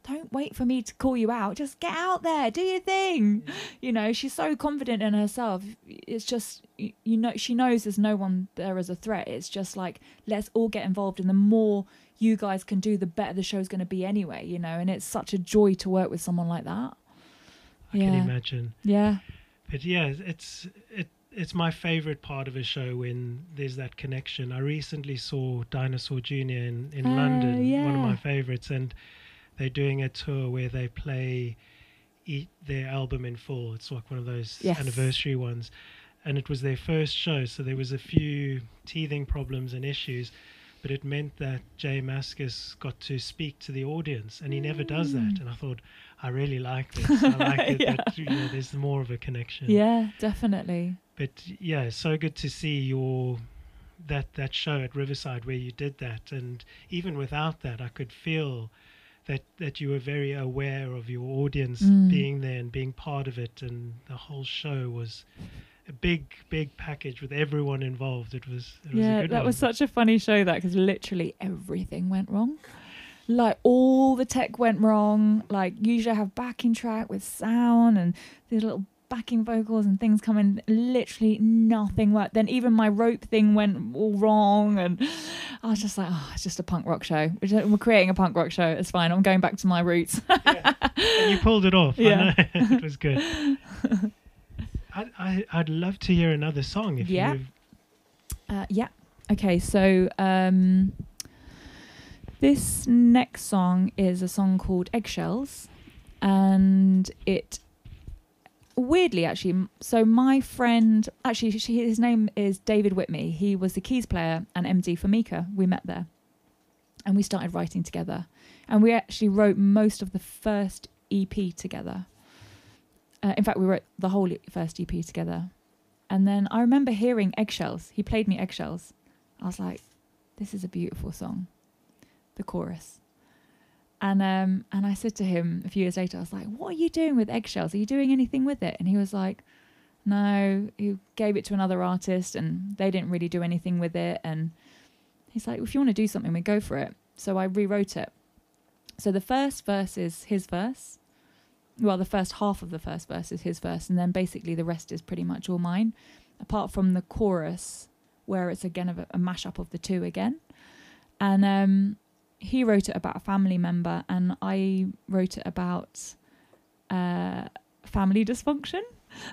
don't wait for me to call you out, just get out there, do your thing. You know, she's so confident in herself. It's just, you know, she knows there's no one there as a threat. It's just like, let's all get involved, and the more you guys can do, the better the show's going to be anyway, you know. And it's such a joy to work with someone like that. I can imagine Yeah. but yeah it's it it's my favorite part of a show when there's that connection i recently saw dinosaur junior in, in Oh, london one of my favorites and they're doing a tour where they play eat their album in full it's like one of those Yes. anniversary ones and it was their first show so there was a few teething problems and issues but it meant that J Mascis got to speak to the audience, and he never does that. Mm. And I thought, I really like this. I like it Yeah. that you know, there's more of a connection Yeah, definitely. But yeah so good to see your that that show at riverside where you did that and even without that i could feel that that you were very aware of your audience Mm. being there and being part of it and the whole show was a big big package with everyone involved it was it was a yeah, good that one. was such a funny show that because literally everything went wrong. Like all the tech went wrong. Like usually I have backing track with sound and these little backing vocals and things coming. Literally nothing worked. Then even my rope thing went all wrong, and I was just like, oh, it's just a punk rock show. We're creating a punk rock show. It's fine. I'm going back to my roots. and you pulled it off Yeah. It was good I, I, I'd love to hear another song if Yeah. you Uh, yeah. Okay, so um, this next song is a song called Eggshells, and it weirdly actually. So my friend, actually, she, his name is David Whitney. He was the keys player and MD for Mika. We met there, and we started writing together, and we actually wrote most of the first EP together. Uh, in fact, we wrote the whole first EP together. And then I remember hearing Eggshells. He played me Eggshells. I was like, this is a beautiful song. The chorus. And um and I said to him a few years later, I was like, What are you doing with eggshells? Are you doing anything with it? And he was like, No, he gave it to another artist and they didn't really do anything with it. And he's like, well, If you want to do something, we go for it. So I rewrote it. So the first verse is his verse. Well, the first half of the first verse is his verse, and then basically the rest is pretty much all mine, apart from the chorus, where it's again a, a mashup of the two again. And um, he wrote it about a family member, and I wrote it about uh, family dysfunction.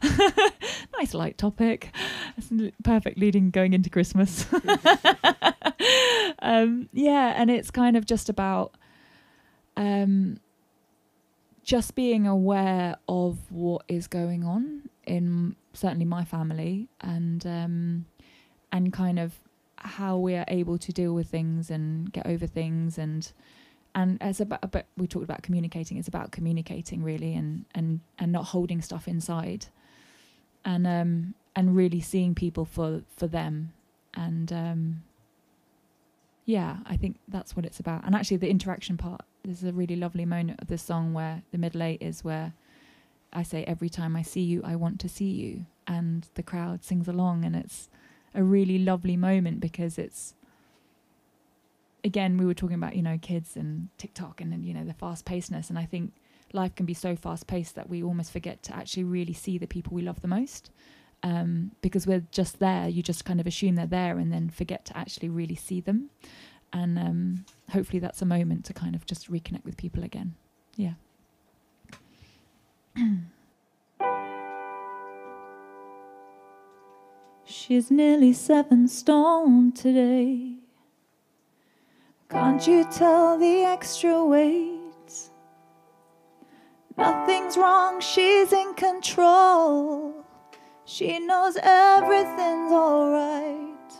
nice light topic. It's perfect leading going into Christmas. um, yeah, and it's kind of just about um, just being aware of what is going on in certainly my family and um, and kind of how we are able to deal with things and get over things and and as about but we talked about communicating it's about communicating really and and and not holding stuff inside. And um and really seeing people for for them. And um yeah i think that's what it's about. And actually the interaction part there's a really lovely moment of the song where the middle eight is where i say every time i see you i want to see you. And the crowd sings along and it's a really lovely moment because it's again we were talking about you know kids and tiktok and, and you know the fast pacedness and i think life can be so fast paced that we almost forget to actually really see the people we love the most. Um, because we're just there. You just kind of assume they're there and then forget to actually really see them. And um, hopefully that's a moment to kind of just reconnect with people again. Yeah She's nearly seven stone today. Can't you tell the extra weight? Nothing's wrong, she's in control. She knows everything's alright.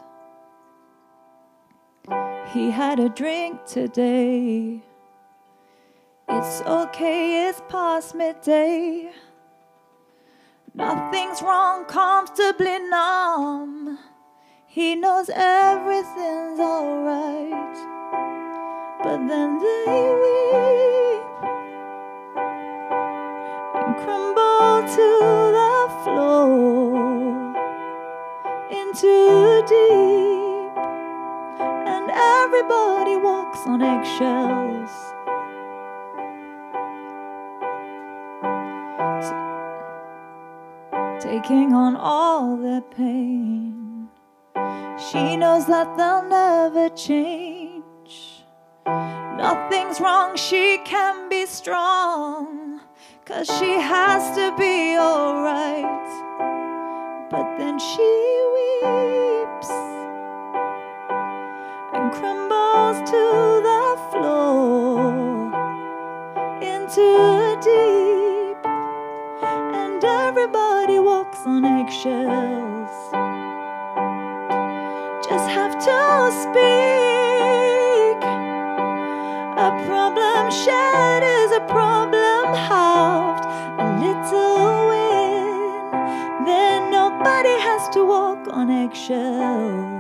He had a drink today. It's okay, it's past midday. Nothing's wrong, comfortably numb. He knows everything's alright. But then they weep and crumble to the floor into deep. And everybody walks on eggshells. Taking on all their pain. She knows that they'll never change. Nothing's wrong, she can be strong, cause she has to be alright. But then she weeps and crumbles to the floor into everybody walks on eggshells. Just have to speak. A problem shared is a problem halved. A little win, then nobody has to walk on eggshells.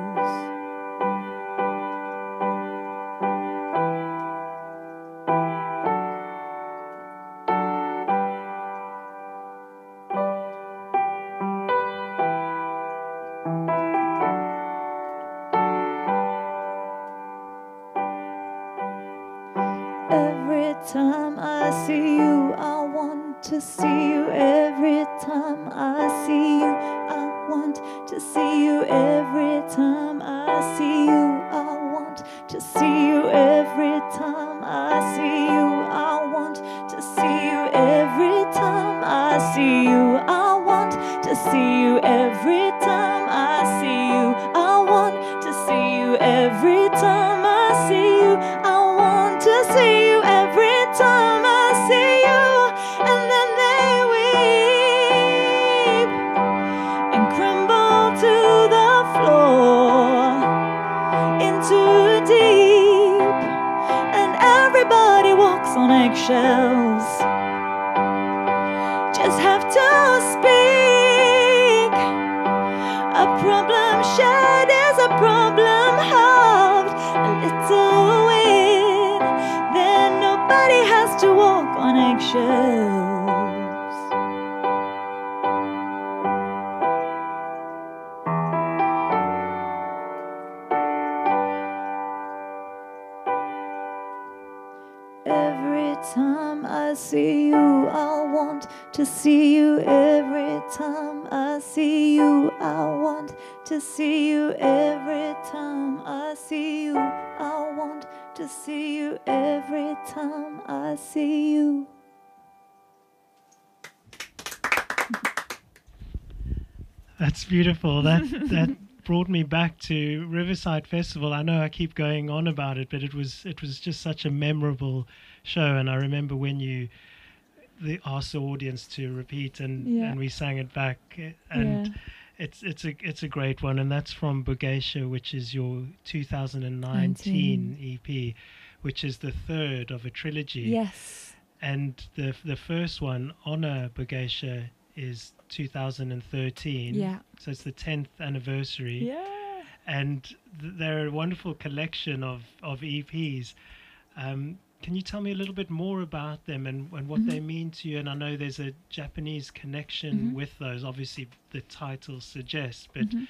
That's beautiful. That that brought me back to Riverside Festival. I know I keep going on about it, but it was it was just such a memorable show. And I remember when you the, asked the audience to repeat, and Yeah. and we sang it back, eh, and Yeah. it's it's a it's a great one, and that's from Bugeisha, which is your 2019 EP, which is the third of a trilogy. Yes. And the the first one, Onna Bugeisha, is 2013. Yeah. So it's the 10th anniversary. Yeah. And th- they're a wonderful collection of, of EPs. Um, can you tell me a little bit more about them and, and what they Mhm. mean to you? And I know there's a Japanese connection Mhm. with those. Obviously, the title suggests, but Mhm.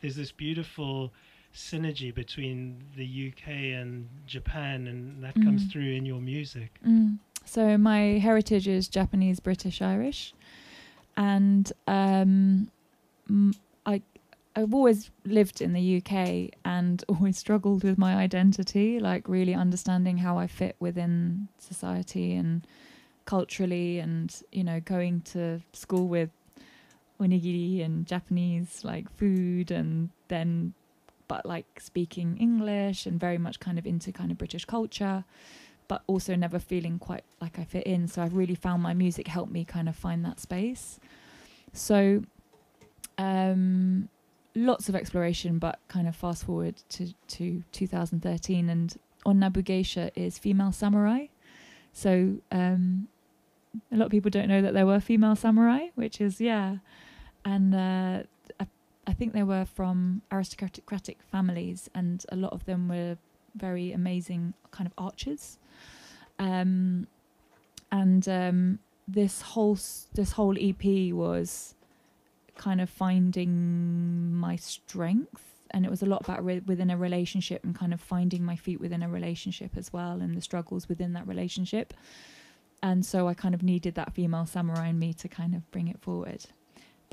there's this beautiful synergy between the UK and Japan, and that comes Mm. through in your music. Mm. So my heritage is Japanese, British, Irish, and um, I I've always lived in the UK and always struggled with my identity, like really understanding how I fit within society and culturally, and you know, going to school with onigiri and Japanese like food, and then but like speaking English and very much kind of into kind of British culture but also never feeling quite like I fit in. So I've really found my music helped me kind of find that space. So um, lots of exploration, but kind of fast forward to, to 2013, and Onna Bugeisha is female samurai. So um, a lot of people don't know that there were female samurai, which is yeah, and uh, I, I think they were from aristocratic families, and a lot of them were very amazing kind of arches. Um, and um, this whole this whole EP was kind of finding my strength, and it was a lot about re- within a relationship and kind of finding my feet within a relationship as well, and the struggles within that relationship. And so I kind of needed that female samurai in me to kind of bring it forward.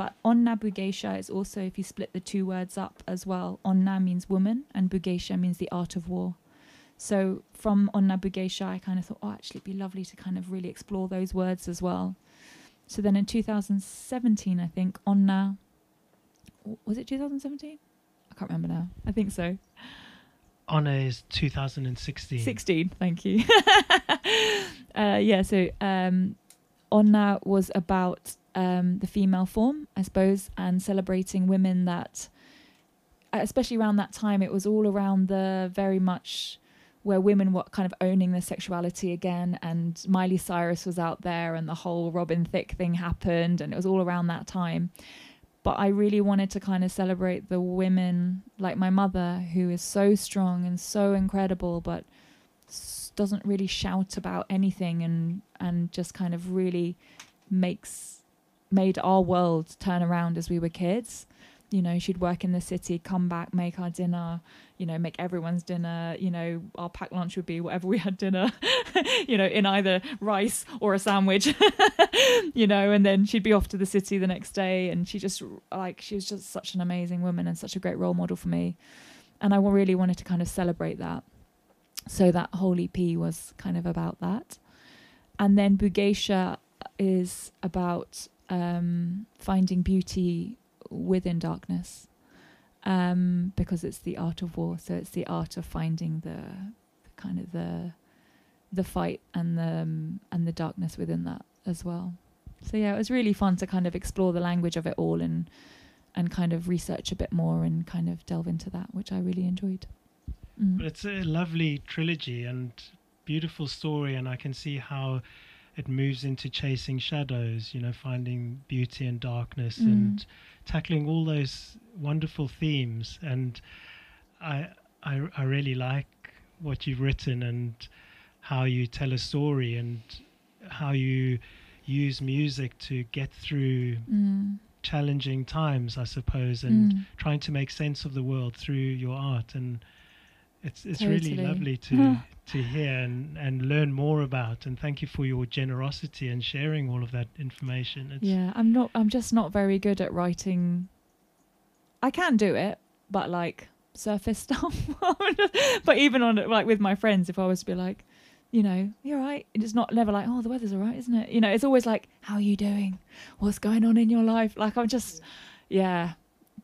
But Onna Bugeisha is also, if you split the two words up as well, Onna means woman and Bugeisha means the art of war. So from Onna Bugeisha, I kind of thought, oh, actually, it'd be lovely to kind of really explore those words as well. So then in 2017, I think, Onna, was it 2017? I can't remember now. I think so. Onna is 2016. 16, thank you. uh, yeah, so um, Onna was about um, the female form, I suppose, and celebrating women that, uh, especially around that time, it was all around the very much where women were kind of owning their sexuality again, and Miley Cyrus was out there, and the whole Robin Thicke thing happened, and it was all around that time. But I really wanted to kind of celebrate the women like my mother, who is so strong and so incredible, but doesn't really shout about anything and and just kind of really makes made our world turn around as we were kids. You know she'd work in the city come back make our dinner you know make everyone's dinner you know our packed lunch would be whatever we had dinner you know in either rice or a sandwich you know and then she'd be off to the city the next day and she just like she was just such an amazing woman and such a great role model for me. And i really wanted to kind of celebrate that so that whole ep was kind of about that. And then bugeisha is about um, finding beauty within darkness um, because it's the art of war. So it's the art of finding the, the kind of the the fight and the um, and the darkness within that as well. So yeah it was really fun to kind of explore the language of it all and and kind of research a bit more and kind of delve into that which i really enjoyed Mm. But it's a lovely trilogy and beautiful story, and I can see how it moves into chasing shadows. You know, finding beauty and darkness, Mm. and tackling all those wonderful themes. And I, I, I really like what you've written and how you tell a story and how you use music to get through Mm. challenging times, I suppose, and Mm. trying to make sense of the world through your art and it's it's really lovely to hmm. to hear and and learn more about and thank you for your generosity and sharing all of that information it's Yeah, I'm not. I'm just not very good at writing. I can do it, but like surface stuff. but even on like with my friends, if I was to be like, you know, you're right. It's not never like, oh, the weather's all right, isn't it? You know, it's always like, how are you doing? What's going on in your life? Like I'm just, yeah,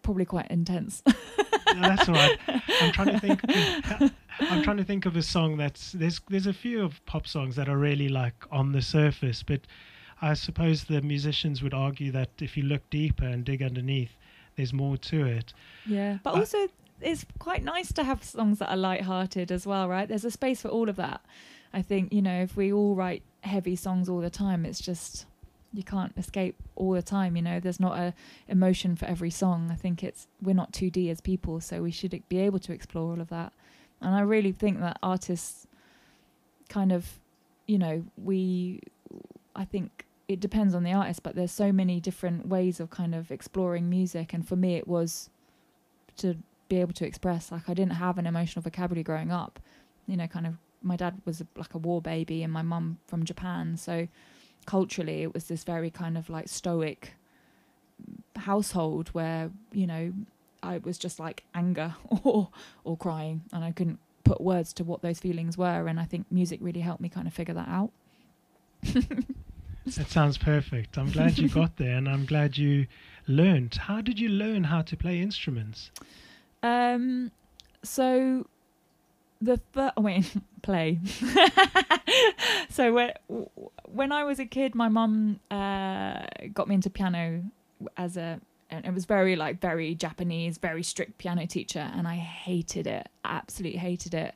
probably quite intense. No, that's all right i'm trying to think i'm trying to think of a song that's there's there's a few of pop songs that are really like on the surface but i suppose the musicians would argue that if you look deeper and dig underneath there's more to it yeah, but I- also it's quite nice to have songs that are light-hearted as well, right? There's a space for all of that. I think you know if we all write heavy songs all the time, it's just you can't escape all the time. You know, there's not a emotion for every song. I think it's we're not 2D as people, so we should be able to explore all of that. And I really think that artists kind of, you know, we, I think it depends on the artist, but there's so many different ways of kind of exploring music. And for me, it was to be able to express. Like I didn't have an emotional vocabulary growing up. You know, kind of my dad was like a war baby, and my mum from Japan, so culturally it was this very kind of like stoic household where you know I was just like anger or or crying, and I couldn't put words to what those feelings were. And I think music really helped me kind of figure that out. That sounds perfect. I'm glad you got there, and I'm glad you learned. How did you learn how to play instruments? Um, so the fir- oh, wait, play. so when when I was a kid, my mum uh, got me into piano as a and it was very like very Japanese, very strict piano teacher, and I hated it, absolutely hated it,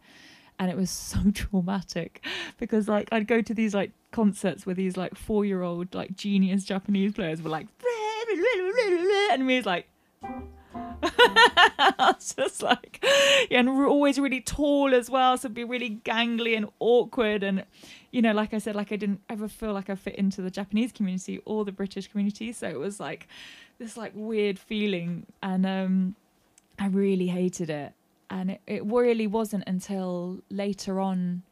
and it was so traumatic because like I'd go to these like concerts where these like four year old like genius Japanese players were like, and me was like. Was just like, yeah, and we're always really tall as well, so it'd be really gangly and awkward. And, you know, like I said, like I didn't ever feel like I fit into the Japanese community or the British community. So it was like this like weird feeling. And um, I really hated it. And it, it really wasn't until later on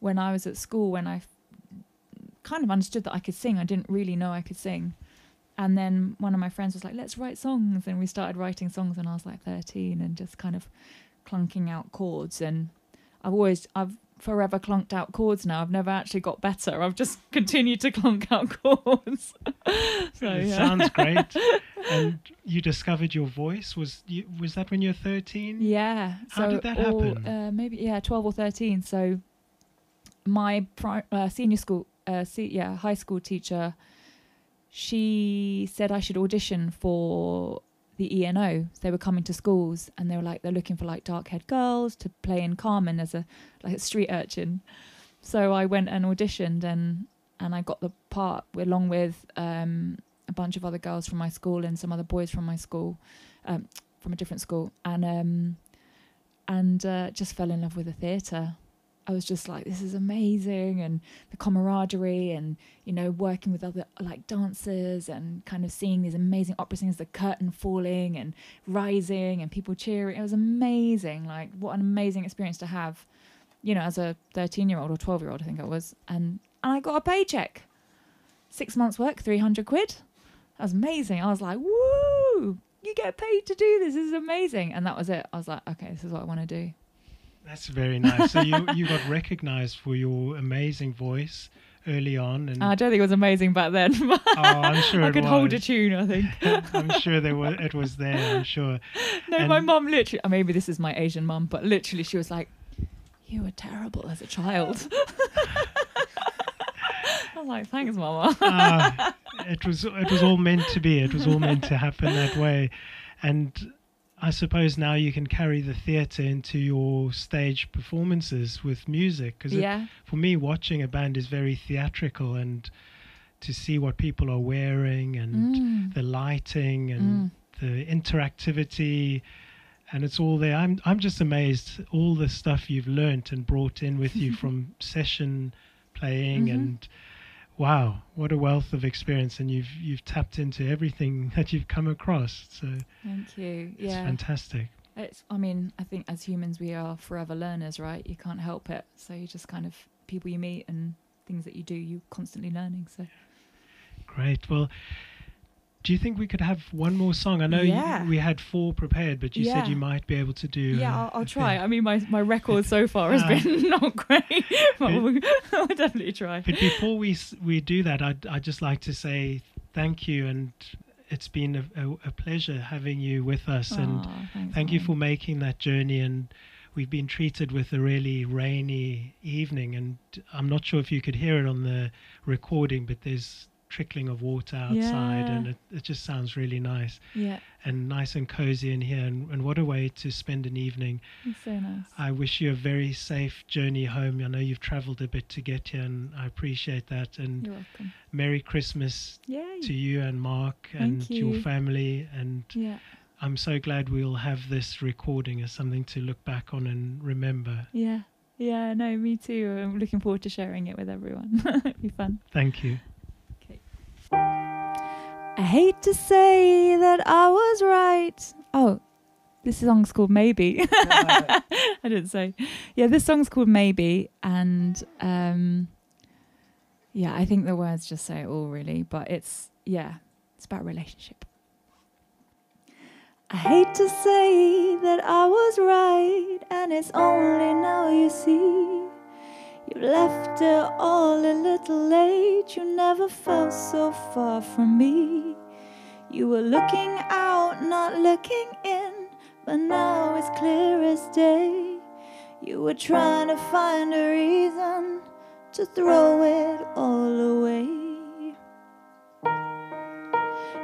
when I was at school when I kind of understood that I could sing. I didn't really know I could sing and then one of my friends was like let's write songs and we started writing songs when i was like 13 and just kind of clunking out chords and i've always i've forever clunked out chords now i've never actually got better i've just continued to clunk out chords so it yeah. sounds great. and you discovered your voice. Was you, was that when you were 13? yeah How so did that all- happen? uh, maybe yeah 12 or 13 so my pri- uh, senior school uh, se- yeah high school teacher she said I should audition for the ENO. They were coming to schools and they were like they're looking for like dark haired girls to play in Carmen as a like a street urchin. So I went and auditioned and and I got the part along with um, a bunch of other girls from my school and some other boys from my school, um, from a different school, and um, and uh, just fell in love with the theatre. I was just like, this is amazing, and the camaraderie, and you know, working with other like dancers, and kind of seeing these amazing opera singers, the curtain falling and rising, and people cheering. It was amazing. Like, what an amazing experience to have, you know, as a thirteen-year-old or twelve-year-old, I think I was, and and I got a paycheck, six months' work, three hundred quid. That was amazing. I was like, woo! You get paid to do this. This is amazing. And that was it. I was like, okay, this is what I want to do. That's very nice. So you you got recognized for your amazing voice early on, and I don't think it was amazing back then. oh, I'm sure I could was. hold a tune, I think. I'm sure there was it was there. I'm sure. No, And- my mum literally, uh, maybe this is my Asian mum, but literally she was like, You were terrible as a child. I'm like, Thanks, mama. Ah, it was it was all meant to be. It was all meant to happen that way, and I suppose now you can carry the theatre into your stage performances with music. Because yeah. for me, watching a band is very theatrical, and to see what people are wearing and Mm. the lighting and the interactivity. And it's all there. I'm I'm just amazed all the stuff you've learnt and brought in with you from session playing Mhm. and wow, what a wealth of experience and you've you've tapped into everything that you've come across. So Thank you. it's Yeah. fantastic. It's, I mean, I think as humans, we are forever learners, right? You can't help it. So you just kind of, people you meet and things that you do, you're constantly learning. So Great. Well, do you think we could have one more song? I know you- we had four prepared, but you said you might be able to do. yeah, uh, I'll, I'll try. I mean, my, my record so far has Ah. been not great, but we'll, I'll definitely try. But before we we do that, I'd I'd just like to say thank you, and it's been a, a, a pleasure having you with us, and Aw, thanks, thank you for making that journey. And we've been treated with a really rainy evening, and I'm not sure if you could hear it on the recording, but there's trickling of water outside, Yeah. and it, it just sounds really nice Yeah, and nice and cozy in here. And, and what a way to spend an evening. it's so nice. I wish you a very safe journey home. I know you've travelled a bit to get here, and I appreciate that. And You're welcome. Merry Christmas Yay. to you and Mark and your family. And Yeah, I'm so glad we'll have this recording as something to look back on and remember. yeah, yeah. No, me too. I'm looking forward to sharing it with everyone. It'd be fun. Thank you. I hate to say that I was right. Oh, this song's called Maybe. I didn't say. Yeah, this song's called Maybe, and um, yeah, I think the words just say it all, really. But it's yeah, it's about relationship. I hate to say that I was right, and it's only now you see. You left it all a little late, you never felt so far from me. You were looking out, not looking in, but now it's clear as day. You were trying to find a reason to throw it all away.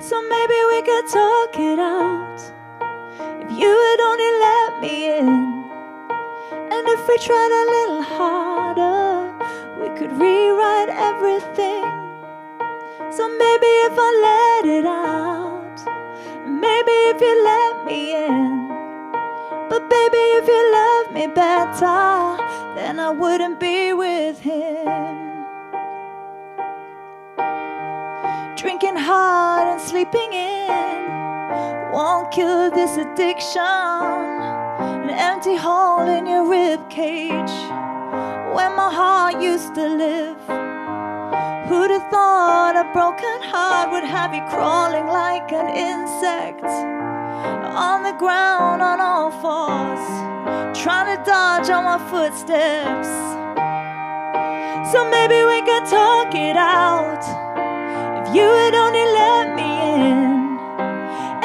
So maybe we could talk it out. If you would only let me in. And if we tried a little harder, we could rewrite everything. So maybe if I let it out, maybe if you let me in. But baby, if you love me better, then I wouldn't be with him. Drinking hard and sleeping in won't cure this addiction. An empty hole in your rib cage where my heart used to live. Who'd have thought a broken heart would have you crawling like an insect on the ground on all fours, trying to dodge all my footsteps? So maybe we could talk it out if you would only let me in.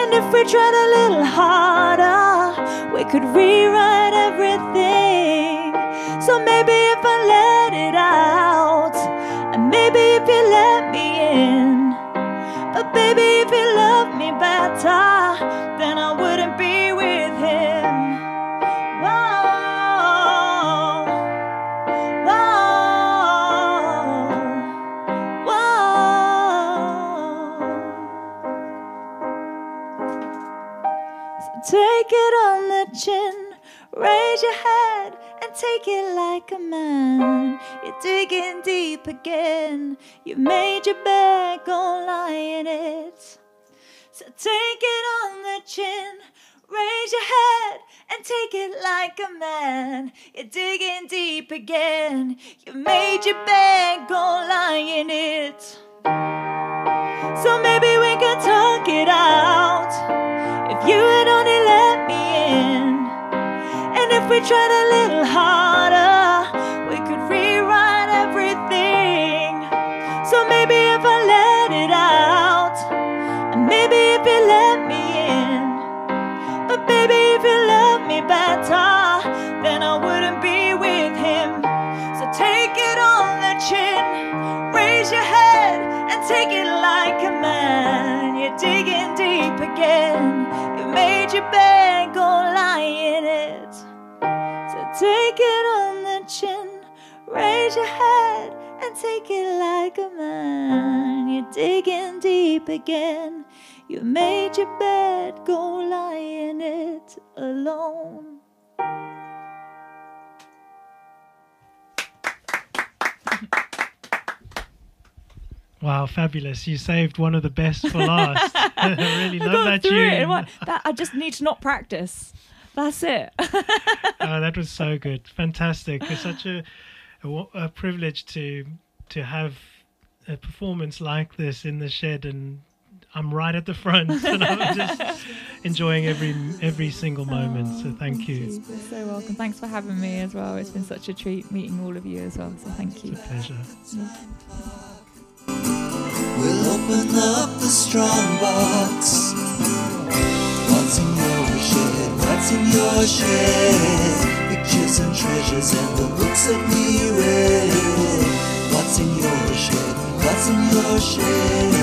And if we tried a little harder, we could rewrite everything. So maybe if I let it out, and maybe if you let me in. But baby, if you love me better, then I wouldn't be with him. Whoa, whoa, whoa. So take it on the chin, raise your head, take it like a man. You're digging deep again. You made your bed, go lie in it. So take it on the chin, raise your head, and take it like a man. You're digging deep again. You made your bed, go lie in it. So maybe we can talk it out. If you would only let me in. We tried a little harder, we could rewrite everything. So maybe if I let it out, and maybe if you let me in. But baby, if you love me better, then I wouldn't be with him. So take it on the chin, raise your head, and take it like a man. You're digging deep again. You made your bed, raise your head, and take it like a man. You're digging deep again. You made your bed, go lie in it alone. Wow, fabulous. You saved one of the best for last. I really I love that tune. in that, I just need to not practice. That's it. oh, that was so good. Fantastic. It's such a, a, a privilege to to have a performance like this in the shed and I'm right at the front and I'm just enjoying every every single moment. So oh, thank you. You're so welcome. Thanks for having me as well. It's been such a treat meeting all of you as well. So thank you. It's a pleasure. We'll open up the strong box. What's in your shed? What's in your shed? riches and treasures and the books that we read. What's in your shed? What's in your shed?